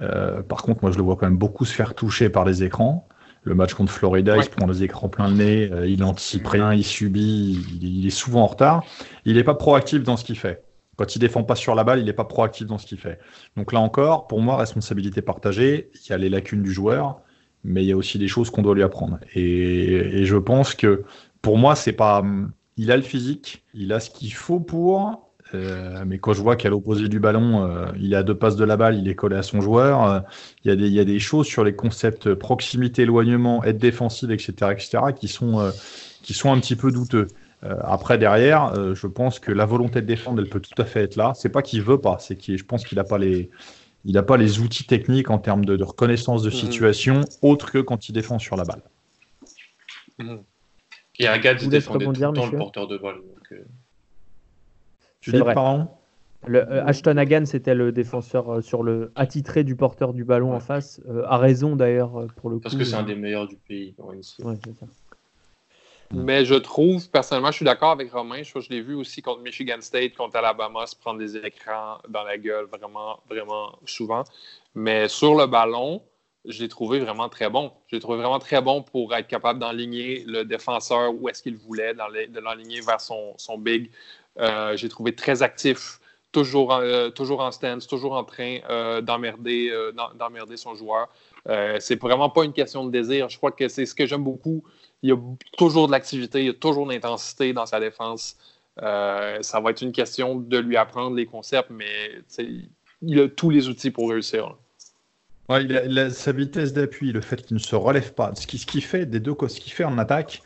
Euh, par contre, moi, je le vois quand même beaucoup se faire toucher par les écrans. Le match contre Florida, il se prend les écrans plein le nez, euh, il anticipe rien, il subit, il, est souvent en retard. Il n'est pas proactif dans ce qu'il fait. Quand il défend pas sur la balle, il n'est pas proactif dans ce qu'il fait. Donc là encore, pour moi, responsabilité partagée. Il y a les lacunes du joueur, mais il y a aussi des choses qu'on doit lui apprendre. Et, je pense que pour moi, c'est pas. Il a le physique, il a ce qu'il faut pour. Euh, mais quand je vois qu'à l'opposé du ballon, euh, il est à deux passes de la balle, il est collé à son joueur, euh, il, y a des, il, y a des, choses sur les concepts proximité, éloignement, aide défensive, etc., etc., qui sont, qui sont un petit peu douteux. après, derrière, je pense que la volonté de défendre, elle peut tout à fait être là. C'est pas qu'il veut pas, c'est qu'il, je pense qu'il n'a pas les, il n'a pas les outils techniques en termes de, reconnaissance de mhm. situation, autre que quand il défend sur la balle. Mhm. Et Agathe défendait tout le temps le porteur de balle. Donc, le, euh, Ashton Hagan, c'était le défenseur euh, sur le attitré du porteur du ballon en face, euh, a raison d'ailleurs pour le Parce coup. Parce que c'est un des meilleurs du pays. Mais je trouve, personnellement, je suis d'accord avec Romain. Je, je l'ai vu aussi contre Michigan State, contre Alabama, se prendre des écrans dans la gueule vraiment, vraiment souvent. Mais sur le ballon, je l'ai trouvé vraiment très bon. Je l'ai trouvé vraiment très bon pour être capable d'enligner le défenseur où est-ce qu'il voulait, de l'enligner vers son, big. Euh, j'ai trouvé très actif toujours, en, toujours en stance, toujours en train d'emmerder, d'emmerder son joueur. c'est vraiment pas une question de désir. Je crois que c'est ce que j'aime beaucoup. Il y a toujours de l'activité, il y a toujours de l'intensité dans sa défense. ça va être une question de lui apprendre les concepts, mais il a tous les outils pour réussir. Ouais, il a, sa vitesse d'appui, le fait qu'il ne se relève pas, ce qui, ce qui fait des deux ce qu'il fait en attaque,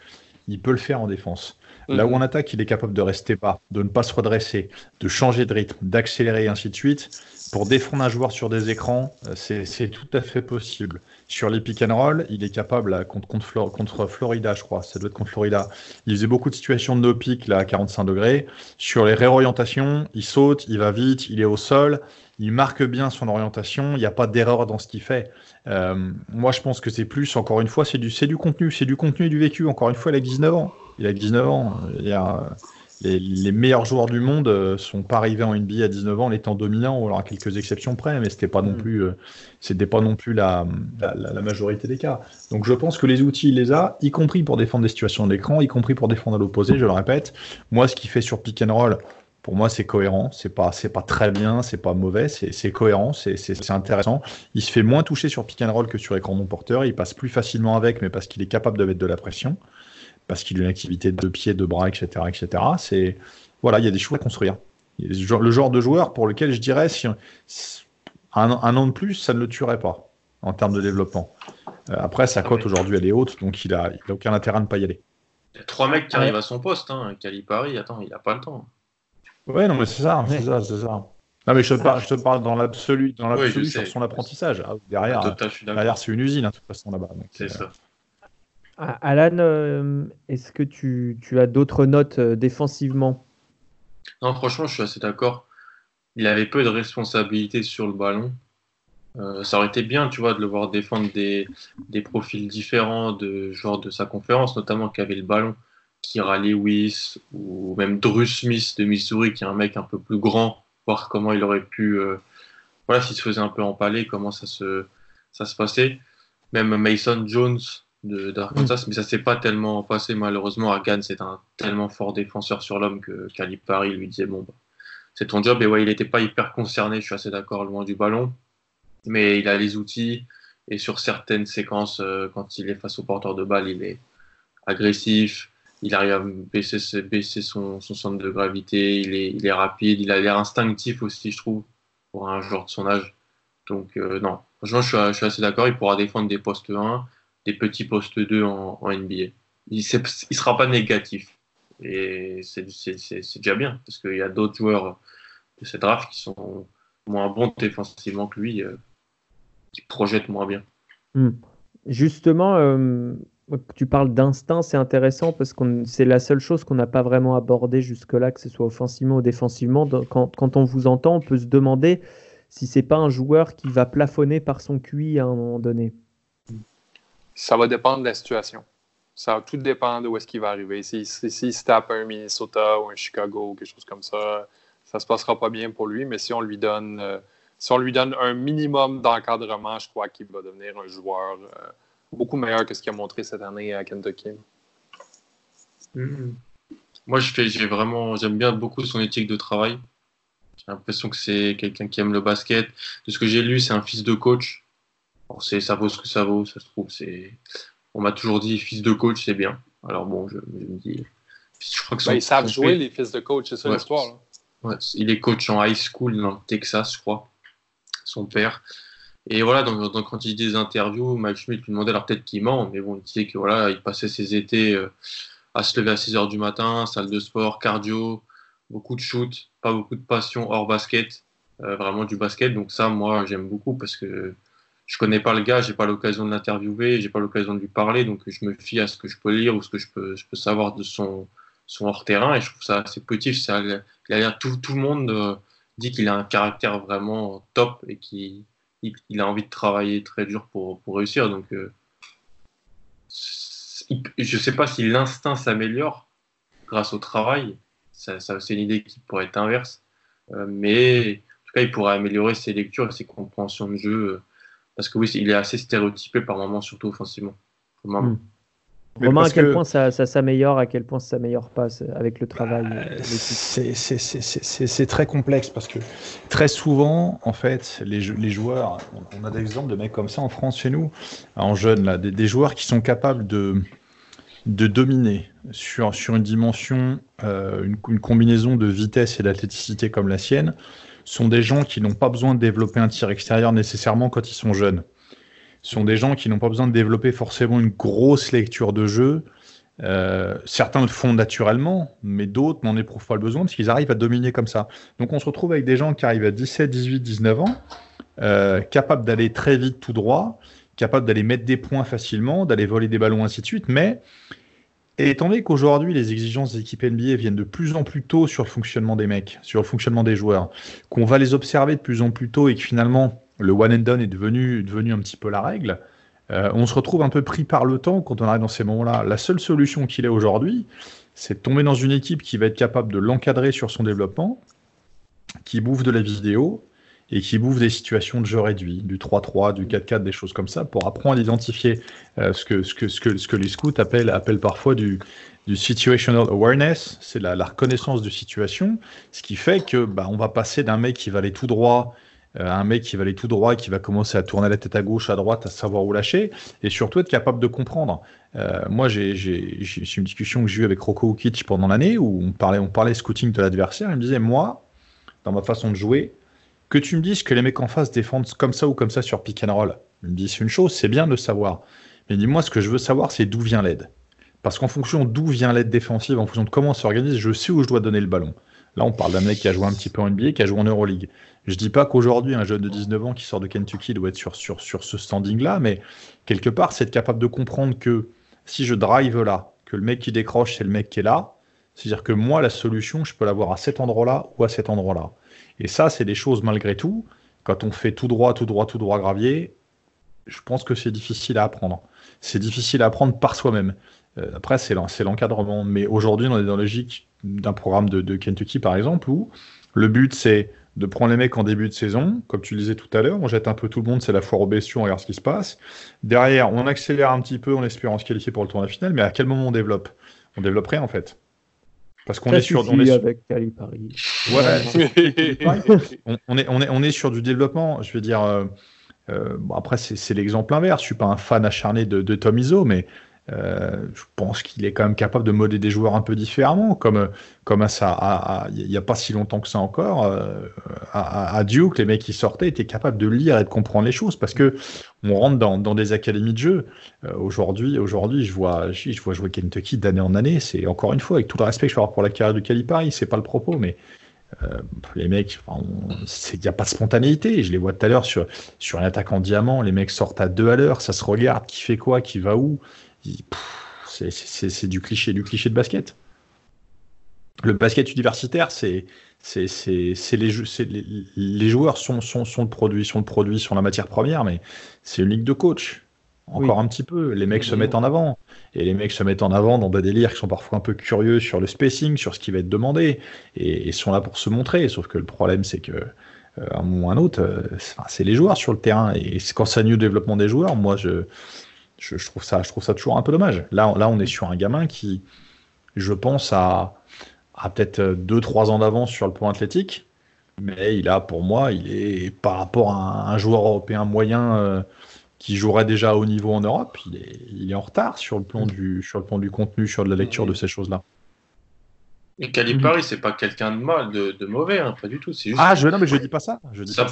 il peut le faire en défense. Là où mhm. en attaque, il est capable de rester bas, de ne pas se redresser, de changer de rythme, d'accélérer, et ainsi de suite. Pour défendre un joueur sur des écrans, euh, c'est tout à fait possible. Sur les pick and roll, il est capable contre, contre, Florida, je crois. Ça doit être contre Florida. Il faisait beaucoup de situations de no pick là, à 45 degrés. Sur les réorientations, il saute, il va vite, il est au sol il marque bien son orientation, il n'y a pas d'erreur dans ce qu'il fait. Euh, moi, je pense que c'est plus, encore une fois, c'est du, du contenu, c'est du contenu et du vécu. Encore une fois, il a 19 ans. Il a 19 ans. Il y a, les, meilleurs joueurs du monde ne euh, sont pas arrivés en NBA à 19 ans en étant dominants, ou alors à quelques exceptions près, mais c'était pas non mm. plus, euh, c'était pas non plus la, la, majorité des cas. Donc je pense que les outils, il les a, y compris pour défendre des situations d'écran, y compris pour défendre à l'opposé, je le répète. Moi, ce qu'il fait sur pick and roll, pour moi, c'est cohérent. C'est pas, c'est pas très bien, c'est pas mauvais, c'est cohérent, c'est intéressant. Il se fait moins toucher sur pick and roll que sur écran non porteur. Il passe plus facilement avec, mais parce qu'il est capable de mettre de la pression, parce qu'il a une activité de pied, de bras, etc., etc. C'est voilà, il y a des choix à construire. Le genre de joueur pour lequel je dirais si un, an de plus, ça ne le tuerait pas en termes de développement. Euh, après, sa cote aujourd'hui, elle est haute, donc il a, il a aucun intérêt à ne pas y aller. Il y a trois mecs qui arrivent à son poste, hein. Calipari, attends, il n'a pas le temps. Ouais, non, mais c'est ça, c'est ça, c'est ça. Non, mais je te parle, je te parle dans l'absolu, dans l'absolu sur son apprentissage. Ah, derrière, derrière c'est une usine, hein, de toute façon, là-bas. C'est ça. Euh, ah, Alan, euh, est-ce que tu, tu as d'autres notes euh, défensivement? Non, franchement, je suis assez d'accord. Il avait peu de responsabilités sur le ballon. ça aurait été bien, tu vois, de le voir défendre des, des profils différents de joueurs de sa conférence, notamment qui avaient le ballon. Kira Lewis ou même Drew Smith de Missouri, qui est un mec un peu plus grand, voir comment il aurait pu, euh, voilà, s'il se faisait un peu empaler, comment ça se, ça se passait. Même Mason Jones d'Arkansas, mm. mais ça s'est pas tellement passé malheureusement. Argan, c'est un tellement fort défenseur sur l'homme que Calipari lui disait bon, bah, c'est ton job. Et ouais, il n'était pas hyper concerné, je suis assez d'accord, loin du ballon, mais il a les outils. Et sur certaines séquences, euh, quand il est face au porteur de balle, il est agressif, il arrive à baisser, son, centre de gravité, il est, il est rapide, il a l'air instinctif aussi, je trouve, pour un joueur de son âge. Donc, euh, non, franchement, je suis, assez d'accord. Il pourra défendre des postes 1, des petits postes 2 en, NBA. Il ne sera pas négatif. Et c'est déjà bien, parce qu'il y a d'autres joueurs de cette draft qui sont moins bons défensivement que lui, euh, qui projettent moins bien. Hmm. Justement, euh, tu parles d'instinct, c'est intéressant parce que c'est la seule chose qu'on n'a pas vraiment abordée jusque-là, que ce soit offensivement ou défensivement. Quand, on vous entend, on peut se demander si c'est pas un joueur qui va plafonner par son QI à un moment donné. Ça va dépendre de la situation. Ça va tout dépendre de où est-ce qu'il va arriver. S'il si, si, se tape un Minnesota ou un Chicago ou quelque chose comme ça, ça se passera pas bien pour lui. Mais si on lui donne, euh, si on lui donne un minimum d'encadrement, je crois qu'il va devenir un joueur. Euh, beaucoup meilleur que ce qu'il a montré cette année à Kentucky. Mm-hmm. Moi, j'ai vraiment, j'aime bien beaucoup son éthique de travail. J'ai l'impression que c'est quelqu'un qui aime le basket. De ce que j'ai lu, c'est un fils de coach. ça vaut ce que ça vaut, ça se trouve. C'est, on m'a toujours dit fils de coach, c'est bien. Alors bon, je, me dis. Je crois que ben, ils savent jouer les fils de coach, c'est ça l'histoire. il est coach en high school dans le Texas, je crois. Son père. Et voilà, donc, quand il dit des interviews, Mike Schmidt lui demandait alors peut-être qu'il ment, mais bon, il disait que voilà, il passait ses étés euh, à se lever à 6 heures du matin, salle de sport, cardio, beaucoup de shoot, pas beaucoup de passion hors basket, euh, vraiment du basket. Donc ça, moi, j'aime beaucoup parce que je connais pas le gars, j'ai pas l'occasion de l'interviewer, j'ai pas l'occasion de lui parler, donc je me fie à ce que je peux lire ou ce que je peux, je peux savoir de son, son hors-terrain et je trouve ça assez positif. Ça, il a tout, tout le monde euh, dit qu'il a un caractère vraiment top et qui il, a envie de travailler très dur pour, pour réussir. Donc, euh, je ne sais pas si l'instinct s'améliore grâce au travail. Ça, c'est une idée qui pourrait être inverse. Euh, mais en tout cas, il pourrait améliorer ses lectures et ses compréhensions de jeu. Euh, parce que oui, il est assez stéréotypé par moments, surtout offensivement. Romain, à quel point ça, s'améliore, à quel point ça s'améliore pas avec le travail bah, C'est très complexe parce que très souvent, en fait, les, les, joueurs, on a des exemples de mecs comme ça en France chez nous, en jeunes, là, des, joueurs qui sont capables de, de dominer sur, sur une dimension, euh, une, une, combinaison de vitesse et d'athléticité comme la sienne, sont des gens qui n'ont pas besoin de développer un tir extérieur nécessairement quand ils sont jeunes sont des gens qui n'ont pas besoin de développer forcément une grosse lecture de jeu. Euh, certains le font naturellement, mais d'autres n'en éprouvent pas le besoin parce qu'ils arrivent à dominer comme ça. Donc on se retrouve avec des gens qui arrivent à 17, 18, 19 ans, euh, capables d'aller très vite tout droit, capables d'aller mettre des points facilement, d'aller voler des ballons, ainsi de suite. Mais étant donné qu'aujourd'hui les exigences des équipes NBA viennent de plus en plus tôt sur le fonctionnement des mecs, sur le fonctionnement des joueurs, qu'on va les observer de plus en plus tôt et que finalement le one and done est devenu, devenu un petit peu la règle, euh, on se retrouve un peu pris par le temps quand on arrive dans ces moments-là. La seule solution qu'il ait aujourd'hui, c'est de tomber dans une équipe qui va être capable de l'encadrer sur son développement, qui bouffe de la vidéo et qui bouffe des situations de jeu réduit, du 3-3, du 4-4, des choses comme ça, pour apprendre à identifier euh, ce, que, ce, que, ce, que, ce que les scouts appellent, appellent parfois du, du situational awareness, c'est la, la, reconnaissance de situation, ce qui fait que bah, on va passer d'un mec qui va aller tout droit un mec qui va aller tout droit qui va commencer à tourner la tête à gauche, à droite, à savoir où lâcher, et surtout être capable de comprendre. Euh, moi, j'ai une discussion que j'ai eue avec Rocco Ukic pendant l'année où on parlait, on parlait scouting de l'adversaire. Il me disait, moi, dans ma façon de jouer, que tu me dises que les mecs en face défendent comme ça ou comme ça sur pick and roll. Il me dit, c'est une chose, c'est bien de savoir. Mais dis-moi, ce que je veux savoir, c'est d'où vient l'aide. Parce qu'en fonction d'où vient l'aide défensive, en fonction de comment on s'organise, je sais où je dois donner le ballon. Là, on parle d'un mec qui a joué un petit peu en NBA, qui a joué en Euroleague. Je dis pas qu'aujourd'hui, un jeune de 19 ans qui sort de Kentucky doit être sur, sur, sur ce standing-là, mais quelque part, c'est être capable de comprendre que si je drive là, que le mec qui décroche, c'est le mec qui est là, c'est-à-dire que moi, la solution, je peux l'avoir à cet endroit-là ou à cet endroit-là. Et ça, c'est des choses malgré tout. Quand on fait tout droit, tout droit, tout droit gravier, je pense que c'est difficile à apprendre. C'est difficile à apprendre par soi-même. Euh, après, c'est l'encadrement. Mais aujourd'hui, on est dans la logique d'un programme de, de, Kentucky, par exemple, où le but, c'est de prendre les mecs en début de saison, comme tu le disais tout à l'heure, on jette un peu tout le monde, c'est la foire aux bestiaux, on regarde ce qui se passe. Derrière, on accélère un petit peu en espérant se qualifier pour le tournoi final, mais à quel moment on développe? On développerait en fait. Parce qu'on est sur. On est avec Paris. on, est, on, est, on est sur du développement. Je veux dire, euh, euh, bon, après, c'est l'exemple inverse. Je suis pas un fan acharné de, de Tom Izzo, mais euh, je pense qu'il est quand même capable de modeler des joueurs un peu différemment, comme, comme ça, il n'y a pas si longtemps que ça encore, euh, à, Duke, les mecs qui sortaient étaient capables de lire et de comprendre les choses, parce que on rentre dans, dans des académies de jeu. Euh, aujourd'hui, aujourd'hui, je vois, je, vois jouer Kentucky d'année en année. C'est encore une fois, avec tout le respect que je peux avoir pour la carrière de Calipari, c'est pas le propos, mais les mecs, il n'y a pas de spontanéité. Je les vois tout à l'heure sur, sur un attaque en diamant. Les mecs sortent à deux à l'heure, ça se regarde, qui fait quoi, qui va où c'est du cliché, du cliché de basket. Le basket universitaire, c'est les, les, les, joueurs sont, sont, sont, le produit, sont le produit, sont la matière première, mais c'est une ligue de coach. Encore un petit peu. Les mecs se mettent en avant. Et les mecs se mettent en avant dans des délires qui sont parfois un peu curieux sur le spacing, sur ce qui va être demandé, et, sont là pour se montrer. Sauf que le problème, c'est que euh, un moment ou un autre, euh, c'est les joueurs sur le terrain. Et quand ça nuit au développement des joueurs, moi, je, je, trouve ça, je trouve ça toujours un peu dommage. Là, là, on est sur un gamin qui, je pense, a, a peut-être 2-3 ans d'avance sur le point athlétique, mais il a, pour moi, il est par rapport à un, joueur européen moyen euh, qui jouerait déjà à haut niveau en Europe, il est, il est en retard sur le plan du, sur le plan du contenu, sur de la lecture de ces choses-là. Et Calipari, mhm. c'est pas quelqu'un de mal, de, mauvais, hein, pas du tout. Juste ah, je, non, mais je dis pas ça. Je sa,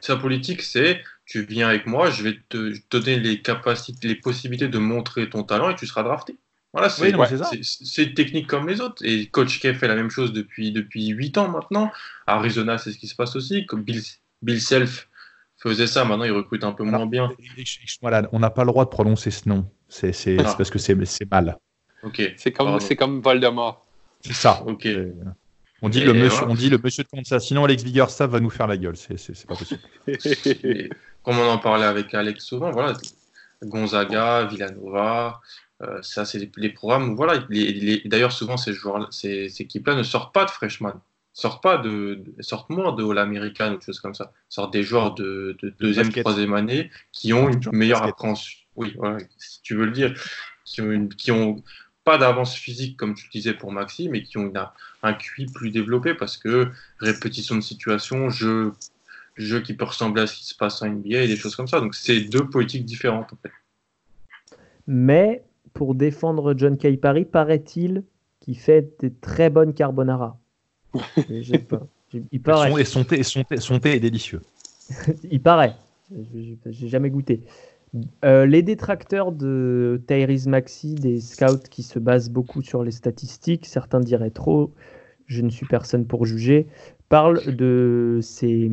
sa, politique, c'est tu viens avec moi, je vais te, donner les capacités, les possibilités de montrer ton talent et tu seras drafté. Voilà, c'est une technique comme les autres. Et Coach K fait la même chose depuis, depuis 8 ans maintenant. Arizona, c'est ce qui se passe aussi. Comme Bill, Bill Self faisait ça, maintenant il recrute un peu moins bien. Voilà, on n'a pas le droit de prononcer ce nom. C'est ah. parce que c'est mal. C'est comme, comme Voldemort. C'est ça. Ok. On dit, le monsieur, on dit le monsieur de Kansas. Sinon, Alex Biggerstaff va nous faire la gueule. C'est pas possible. comme on en parlait avec Alex souvent, voilà, Gonzaga, Villanova, euh, ça, c'est les, programmes. Voilà, d'ailleurs, souvent, ces, joueurs, ces, ces équipes-là ne sortent pas de freshman. Sortent pas de, sortent moins de All-American ou des choses comme ça. Sortent des joueurs de, deuxième, troisième année qui ont une meilleure appréhension. Oui, voilà, si tu veux le dire qui ont, qui ont pas d'avance physique, comme tu le disais pour Maxi, mais qui ont un QI plus développé parce que répétition de situation, jeu, jeu qui peut ressembler à ce qui se passe en NBA et des choses comme ça. Donc, c'est deux politiques différentes, en fait. Mais pour défendre John Paris, paraît-il qu'il fait des très bonnes carbonara. Il paraît. Et son, thé, son thé est délicieux. Il paraît. J'ai jamais goûté. Euh, les détracteurs de Tyrese Maxi, des scouts qui se basent beaucoup sur les statistiques, certains diraient trop, je ne suis personne pour juger, parlent de ces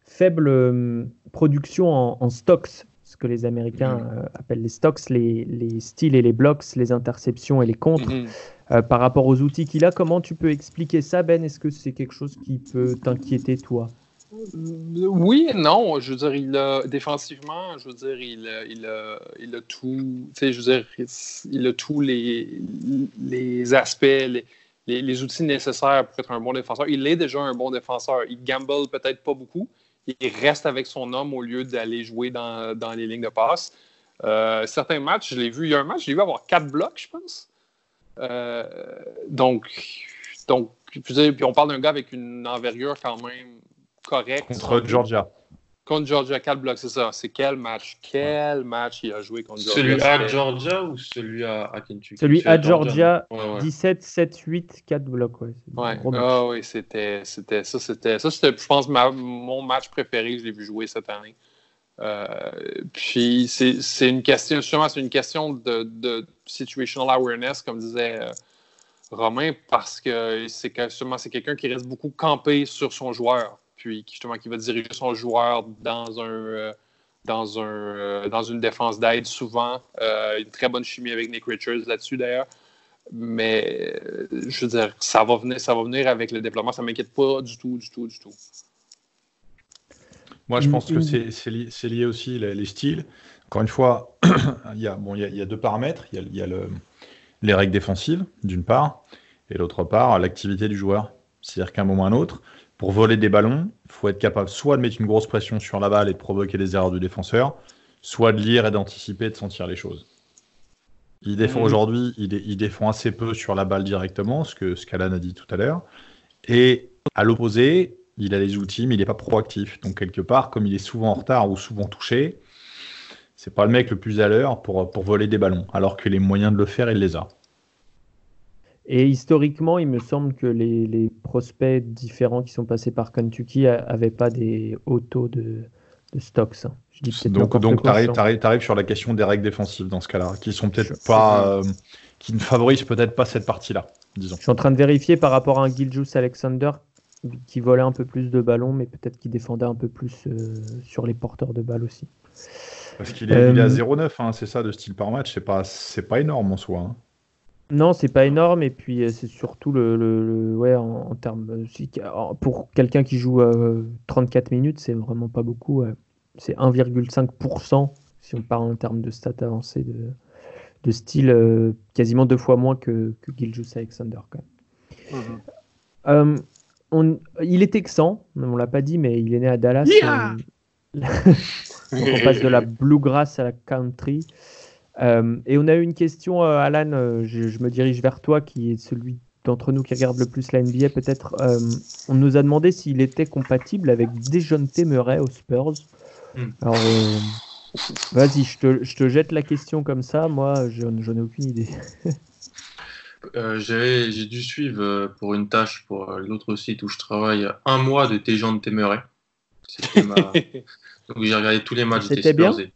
faibles euh, productions en, stocks, ce que les Américains mm-hmm. euh, appellent les stocks, les, les, styles et les blocks, les interceptions et les contres, mm-hmm. par rapport aux outils qu'il a. Comment tu peux expliquer ça, Ben? Est-ce que c'est quelque chose qui peut t'inquiéter, toi? Oui et non. Je veux dire, il a, défensivement, je veux dire, il, a, il a tout. Je veux dire, il a tous les, aspects, les, outils nécessaires pour être un bon défenseur. Il est déjà un bon défenseur. Il gamble peut-être pas beaucoup. Il reste avec son homme au lieu d'aller jouer dans, dans, les lignes de passe. Euh, certains matchs, je l'ai vu, il y a un match, je l'ai vu avoir quatre blocs, je pense. Euh, donc, donc, puis on parle d'un gars avec une envergure quand même correct. Contre Georgia. Contre Georgia, quel bloc, c'est ça. C'est quel match? Quel match il a joué contre Georgia? Celui à Georgia ou celui à, Kentucky? Celui à Georgia, 17, 7, 8, 4 blocs. Ouais, ouais. Ah, oui, c'était, c'était, ça, c'était, ça, c'était, je pense, mon match préféré. Je l'ai vu jouer cette année. Euh, puis c'est, c'est une question, justement, c'est une question de, de situational awareness, comme disait euh, Romain, parce que c'est, justement, c'est quelqu'un qui reste beaucoup campé sur son joueur puis justement qui va diriger son joueur dans un euh, dans un euh, dans une défense d'aide souvent. Euh, une très bonne chimie avec Nick Richards là-dessus d'ailleurs. Mais je veux dire, ça va venir, ça va venir avec le développement. Ça m'inquiète pas du tout, du tout, du tout. Moi, je pense que c'est lié, lié, aussi les, styles. Encore une fois, il, y a, bon, il, y a, deux paramètres. Il y a, il y a le, les règles défensives, d'une part, et d'autre part, l'activité du joueur. C'est-à-dire qu'à un moment ou à un autre, pour voler des ballons, il faut être capable soit de mettre une grosse pression sur la balle et de provoquer des erreurs du défenseur, soit de lire et d'anticiper et de sentir les choses. Il défend mmh. aujourd'hui, il, défend assez peu sur la balle directement, ce que Scalan a dit tout à l'heure. Et à l'opposé, il a les outils, mais il n'est pas proactif. Donc quelque part, comme il est souvent en retard ou souvent touché, c'est pas le mec le plus à l'heure pour, pour voler des ballons, alors que les moyens de le faire, il les a. Et historiquement, il me semble que les, prospects différents qui sont passés par Kentucky n'avaient pas des hauts taux de, stocks. Hein. donc, donc tu arrives, sur la question des règles défensives dans ce cas-là, qui sont peut-être pas, euh, qui ne favorisent peut-être pas cette partie-là, disons. Je suis en train de vérifier par rapport à un Giljus Alexander qui volait un peu plus de ballons, mais peut-être qui défendait un peu plus euh, sur les porteurs de balles aussi. Parce qu'il est, à 0,9, hein, c'est ça de style par match, c'est pas, c'est pas énorme en soi. Hein. Non, c'est pas énorme et puis euh, c'est surtout le, ouais en, termes euh, pour quelqu'un qui joue 34 euh, minutes, c'est vraiment pas beaucoup. C'est 1,5% si on parle en termes de stats avancées de, style, quasiment deux fois moins que, que Giljus Alexander mhm. on, il est texan, on l'a pas dit, mais il est né à Dallas. on passe de la bluegrass à la country. Euh, et on a eu une question, euh, Alan, euh, je, me dirige vers toi, qui est celui d'entre nous qui regarde le plus la NBA peut-être. on nous a demandé s'il était compatible avec Dejounte Murray aux Spurs. Hmm. Alors, vas-y, je te, je te, jette la question comme ça. Moi, je n'en ai aucune idée. j'ai dû suivre pour une tâche pour l'autre site où je travaille un mois de Dejounte Murray. Ma... Donc j'ai regardé tous les matchs des Spurs. Bien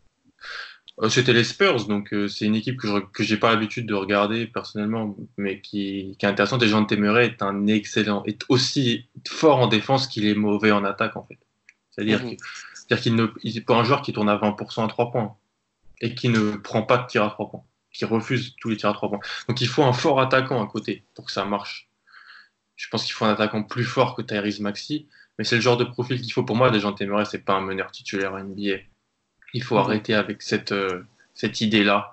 c'était les Spurs, donc euh, c'est une équipe que je n'ai pas l'habitude de regarder personnellement, mais qui, qui est intéressante. Et Jean Temeray est un excellent, est aussi fort en défense qu'il est mauvais en attaque en fait. C'est-à-dire mhm. qu'il ne, il, pour un joueur qui tourne à 20% à 3 points et qui ne prend pas de tir à 3 points, qui refuse tous les tirs à 3 points. Donc il faut un fort attaquant à côté pour que ça marche. Je pense qu'il faut un attaquant plus fort que Tyrese Maxi, mais c'est le genre de profil qu'il faut pour moi. Jean Temeray, c'est pas un meneur titulaire NBA il faut arrêter avec cette, euh, cette idée-là.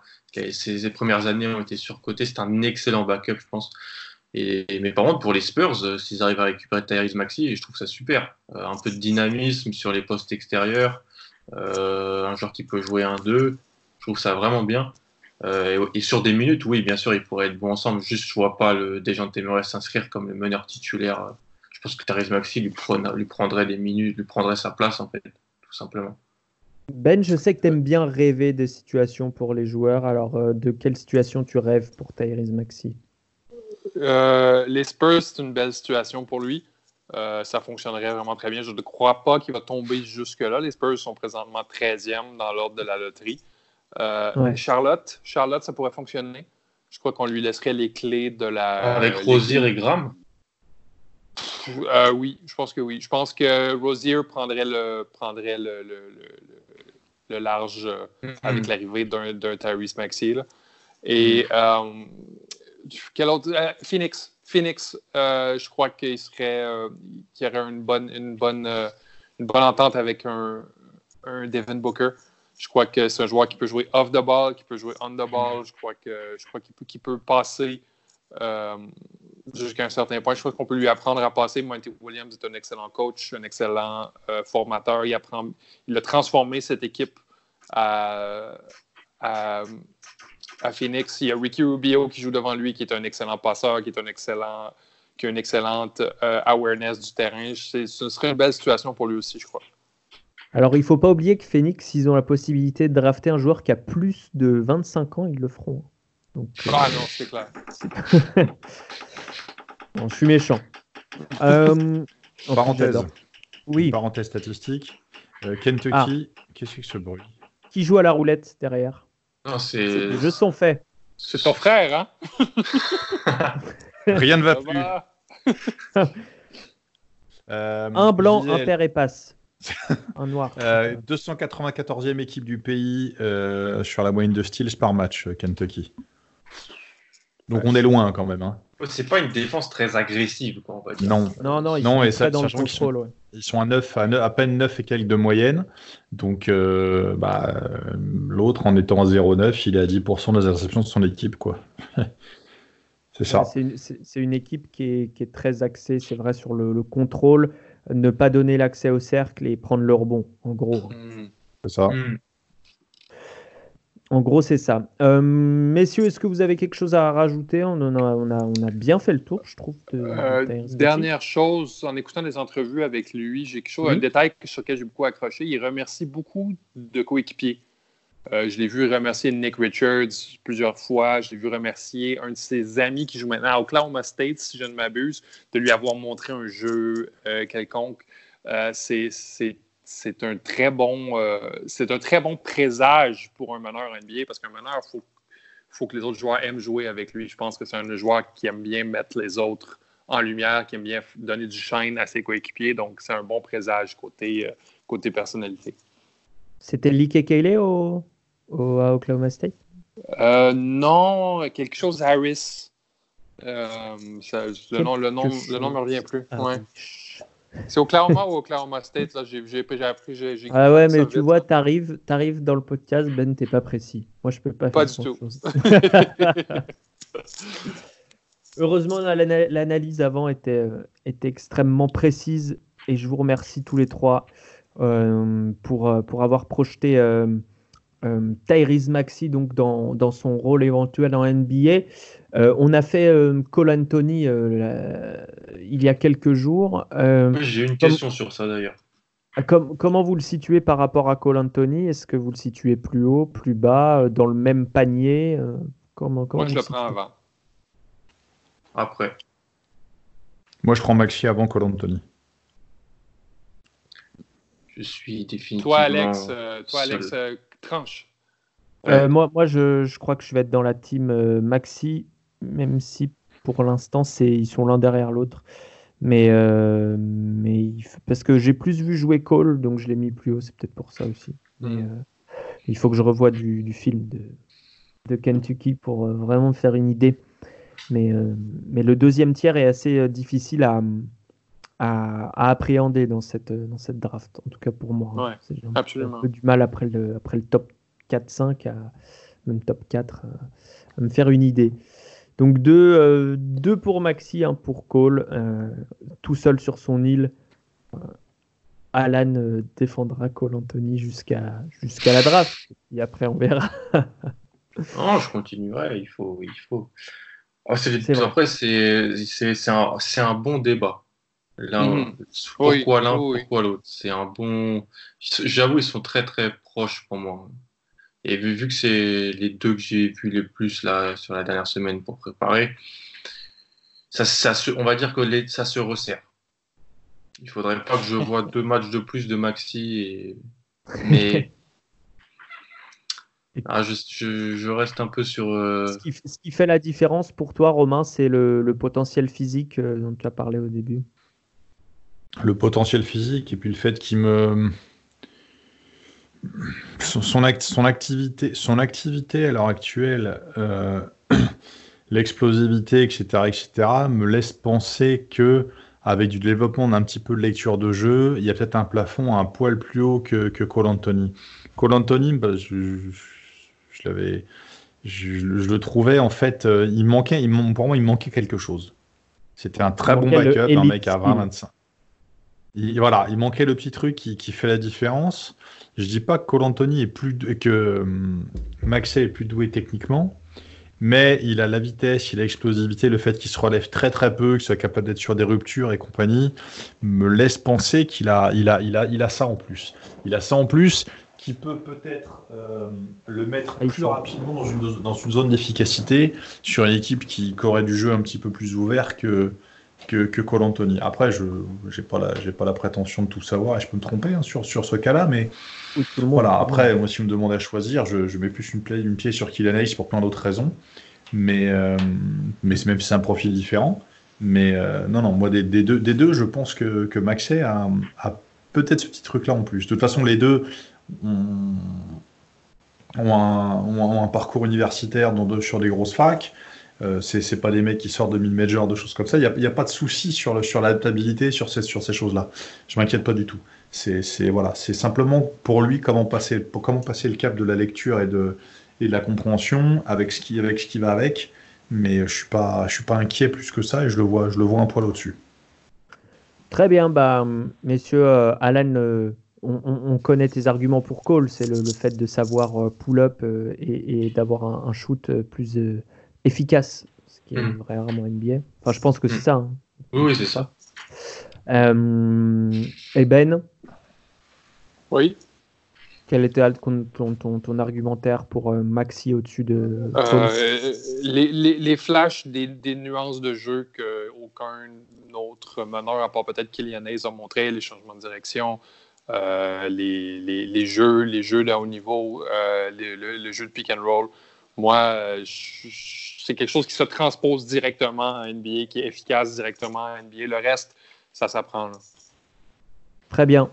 Ses, premières années ont été surcotées. C'est un excellent backup, je pense. Et, mais par contre, pour les Spurs, euh, s'ils arrivent à récupérer Tyrese Maxi, je trouve ça super. Euh, un peu de dynamisme sur les postes extérieurs, un joueur qui peut jouer un 2 je trouve ça vraiment bien. Et, sur des minutes, oui, bien sûr, ils pourraient être bons ensemble. Juste, je vois pas le Dejan Temeray s'inscrire comme le meneur titulaire. Je pense que Thérèse Maxi lui, lui, prendrait des minutes, lui prendrait sa place, en fait, tout simplement. Ben, je sais que tu aimes bien rêver des situations pour les joueurs. Alors, euh, de quelle situation tu rêves pour Tyrese Maxi euh, Les Spurs, c'est une belle situation pour lui. ça fonctionnerait vraiment très bien. Je ne crois pas qu'il va tomber jusque-là. Les Spurs sont présentement 13e dans l'ordre de la loterie. Euh, Charlotte, Charlotte, ça pourrait fonctionner. Je crois qu'on lui laisserait les clés de la. Avec Rosier et Graham euh, Oui, je pense que oui. Je pense que Rosier prendrait le, prendrait le, le, large euh, mm-hmm. avec l'arrivée d'un Tyrese Maxey. Et mm-hmm. quel autre Phoenix. Phoenix, je crois qu'il serait qu'il y aurait une bonne, une bonne, une bonne entente avec un, un Devin Booker. Je crois que c'est un joueur qui peut jouer off the ball, qui peut jouer on the ball. Je crois que je crois qu'il peut, peut, passer euh, jusqu'à un certain point. Je crois qu'on peut lui apprendre à passer. Monty Williams est un excellent coach, un excellent euh, formateur. Il, apprend, il a transformé cette équipe à, à, Phoenix. Il y a Ricky Rubio qui joue devant lui, qui est un excellent passeur, qui est un excellent qui a une excellente euh, awareness du terrain. Ce serait une belle situation pour lui aussi, je crois. Alors, il ne faut pas oublier que Phoenix, ils ont la possibilité de drafter un joueur qui a plus de 25 ans, ils le feront. Donc, euh, ah non, c'est clair. je suis méchant. Euh, parenthèse. Oui. Parenthèse statistique. Euh, Kentucky, ah. qu'est-ce que ce bruit? Qui joue à la roulette derrière? Non, c'est. Les jeux sont faits. C'est ton frère, hein? Rien ne va plus. un blanc, un père et passe. Un noir. 294e euh, équipe du pays euh, sur la moyenne de steals par match, euh, Kentucky. Donc on est loin quand même. Hein. C'est pas une défense très agressive. Quoi, Non. non, non, ils sont et ça, dans le contrôle. Ils sont, à, 9, à, peine 9 et quelques de moyenne. Donc bah, l'autre, en étant à 0,9, il est à 10% des interceptions de son équipe. quoi. c'est ça. C'est une, équipe qui est, qui est très axée, c'est vrai, sur le, le contrôle ne pas donner l'accès au cercle et prendre le rebond, en gros. Hmm. C'est ça. Hmm. En gros, c'est ça. Euh, messieurs, est-ce que vous avez quelque chose à rajouter? On, a, on, a, on, a, bien fait le tour, je trouve. Euh, dernière chose, en écoutant des entrevues avec lui, j'ai quelque chose, un détail sur lequel j'ai beaucoup accroché. Il remercie beaucoup de coéquipiers. Euh, je l'ai vu remercier Nick Richards plusieurs fois. Je l'ai vu remercier un de ses amis qui joue maintenant à Oklahoma State, si je ne m'abuse, de lui avoir montré un jeu euh, quelconque. Euh, c'est un très bon c'est un très bon présage pour un meneur NBA parce qu'un meneur, il faut, faut que les autres joueurs aiment jouer avec lui. Je pense que c'est un joueur qui aime bien mettre les autres en lumière, qui aime bien donner du shine à ses coéquipiers. Donc, c'est un bon présage côté, côté personnalité. C'était Lee Kekele au, au, à Oklahoma State? Euh, Non, quelque chose Harris. Euh, le, nom, le, nom, le nom me revient plus. Ouais. C'est Oklahoma ou Oklahoma State, là, j'ai appris. J'ai, ah ouais, mais tu vois, t'arrives arrives dans le podcast, Ben, t'es pas précis. Moi, je peux pas, pas faire du tout. Heureusement, l'analyse avant était, euh, était extrêmement précise et je vous remercie tous les trois euh, pour, euh, pour avoir projeté euh, Tyrese Maxi donc dans, dans, son rôle éventuel en NBA. Euh, on a fait euh, Cole Anthony il y a quelques jours. J'ai une question sur ça d'ailleurs. comment vous le situez par rapport à Cole Anthony? Est-ce que vous le situez plus haut, plus bas, dans le même panier comment, comment, Moi, je le prends avant. Après. Moi, je prends Maxi avant Cole Anthony. Je suis définitivement. Toi, Alex, toi, Alex tranche. Euh, moi, moi je, je, crois que je vais être dans la team euh, Maxi, même si pour l'instant, ils sont l'un derrière l'autre. Mais, euh, mais parce que j'ai plus vu jouer Cole, donc je l'ai mis plus haut, c'est peut-être pour ça aussi. Mais, mm. il faut que je revoie du, du film de, de, Kentucky pour vraiment me faire une idée. Mais, mais le deuxième tiers est assez difficile à, à, appréhender dans cette, dans cette draft, en tout cas pour moi. Hein. Ouais, absolument. un peu du mal après le, après le top 4-5, même top 4, à me faire une idée. Donc deux, euh, deux pour Maxi, un pour Cole, euh, tout seul sur son île. Euh, Alan défendra Cole Anthony jusqu'à jusqu'à la draft, et après on verra. Non, je continuerai, il faut. Il faut. Ah, après, c'est un, un bon débat. Mhm. Pourquoi l'un, pourquoi l'autre? C'est un bon. J'avoue, ils sont très très proches pour moi. Et vu, vu que c'est les deux que j'ai vu les plus là sur la dernière semaine pour préparer, ça, ça on va dire que les, ça se resserre. Il faudrait pas que je vois deux matchs de plus de Maxi. Et... Mais ah, je, je, reste un peu sur. Euh, ce, qui, fait la différence pour toi, Romain, c'est le, le, potentiel physique euh, dont tu as parlé au début. Le potentiel physique et puis le fait qu'il me. Son, son, activité, son activité à l'heure actuelle, euh, l'explosivité, etc., etc., me laisse penser que avec du développement d'un petit peu de lecture de jeu, il y a peut-être un plafond un poil plus haut que, que Cole Anthony. Cole Anthony, bah, je, je l'avais, je, le trouvais en fait, euh, il manquait, il, pour moi, il manquait quelque chose. C'était un très bon backup, un mec à 20-25. Voilà, il manquait le petit truc qui, qui, fait la différence. Je dis pas que Cole Anthony est plus que hum, Maxey est plus doué techniquement, mais il a la vitesse, il a l'explosivité, le fait qu'il se relève très très peu, qu'il soit capable d'être sur des ruptures et compagnie, me laisse penser qu'il a, il a, il a, il a ça en plus. Il a ça en plus qui peut peut-être euh, le mettre plus rapidement dans une, dans une zone d'efficacité sur une équipe qui, aurait du jeu un petit peu plus ouvert que, que, que Cole Anthony. Après, je n'ai pas, la, pas la prétention de tout savoir et je peux me tromper hein, sur, sur ce cas-là, mais voilà. Après, moi, si on me demande à choisir, je, je mets plus une, une pied sur Kylian Hayes pour plein d'autres raisons, mais, euh, mais même si c'est un profil différent. Mais euh, non, non, moi, des, des, deux, des deux, je pense que, que Maxey a, a peut-être ce petit truc-là en plus. De toute façon, les deux, ont, un, parcours universitaire dans sur des grosses facs. Euh, c'est pas des mecs qui sortent de mid-major, de choses comme ça. Il n'y a, pas de souci sur, sur l'adaptabilité sur ces, choses-là. Je m'inquiète pas du tout. C'est simplement pour lui comment passer, le cap de la lecture et de, la compréhension avec ce, qui, va avec. Mais je suis, suis pas inquiet plus que ça et je le vois, un poil au-dessus. Très bien, bah, messieurs, euh, Alan, euh, on, connaît tes arguments pour Cole, c'est le, fait de savoir euh, pull-up et, d'avoir un, shoot plus efficace, ce qui est mm. rarement NBA. Enfin, je pense que c'est mm. ça. Hein. Oui, c'est ça. et Ben? Oui. Quel était ton, argumentaire pour Maxi au-dessus de. les, flashs des, nuances de jeu qu'aucun autre meneur, à part peut-être Kylian Hayes, a montré, les changements de direction, euh, les, les, jeux, les jeux de haut niveau, euh, le, jeu de pick and roll. Moi, c'est quelque chose qui se transpose directement à NBA, qui est efficace directement à NBA. Le reste, ça s'apprend. Très bien.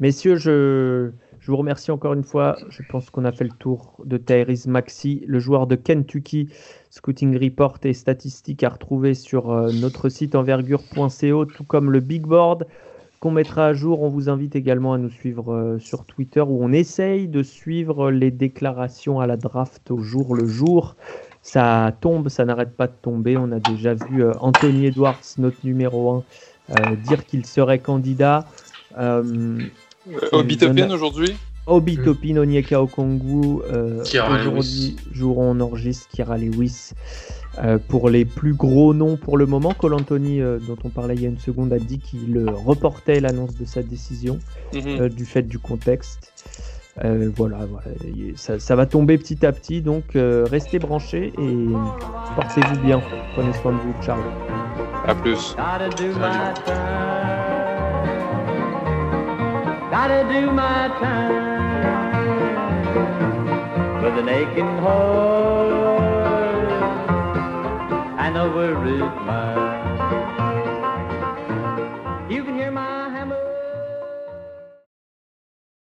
Messieurs, je, je, vous remercie encore une fois. Je pense qu'on a fait le tour de Tyrese Maxi, le joueur de Kentucky. Scouting Report et statistiques à retrouver sur euh, notre site envergure.co, tout comme le Big Board qu'on mettra à jour. On vous invite également à nous suivre euh, sur Twitter où on essaye de suivre les déclarations à la draft au jour le jour. Ça tombe, ça n'arrête pas de tomber. On a déjà vu euh, Anthony Edwards, notre numéro 1, euh, dire qu'il serait candidat. Obi Topin aujourd'hui Obi Topin, Onyeka Okongu. aujourd'hui, jour où on enregistre Kira Lewis. Euh, pour les plus gros noms pour le moment, Cole Anthony, euh, dont on parlait il y a une seconde, a dit qu'il reportait l'annonce de sa décision mhm. euh, du fait du contexte. Voilà, Ça, ça, va tomber petit à petit, donc restez branchés et portez-vous bien. Prenez soin de vous, ciao. À plus.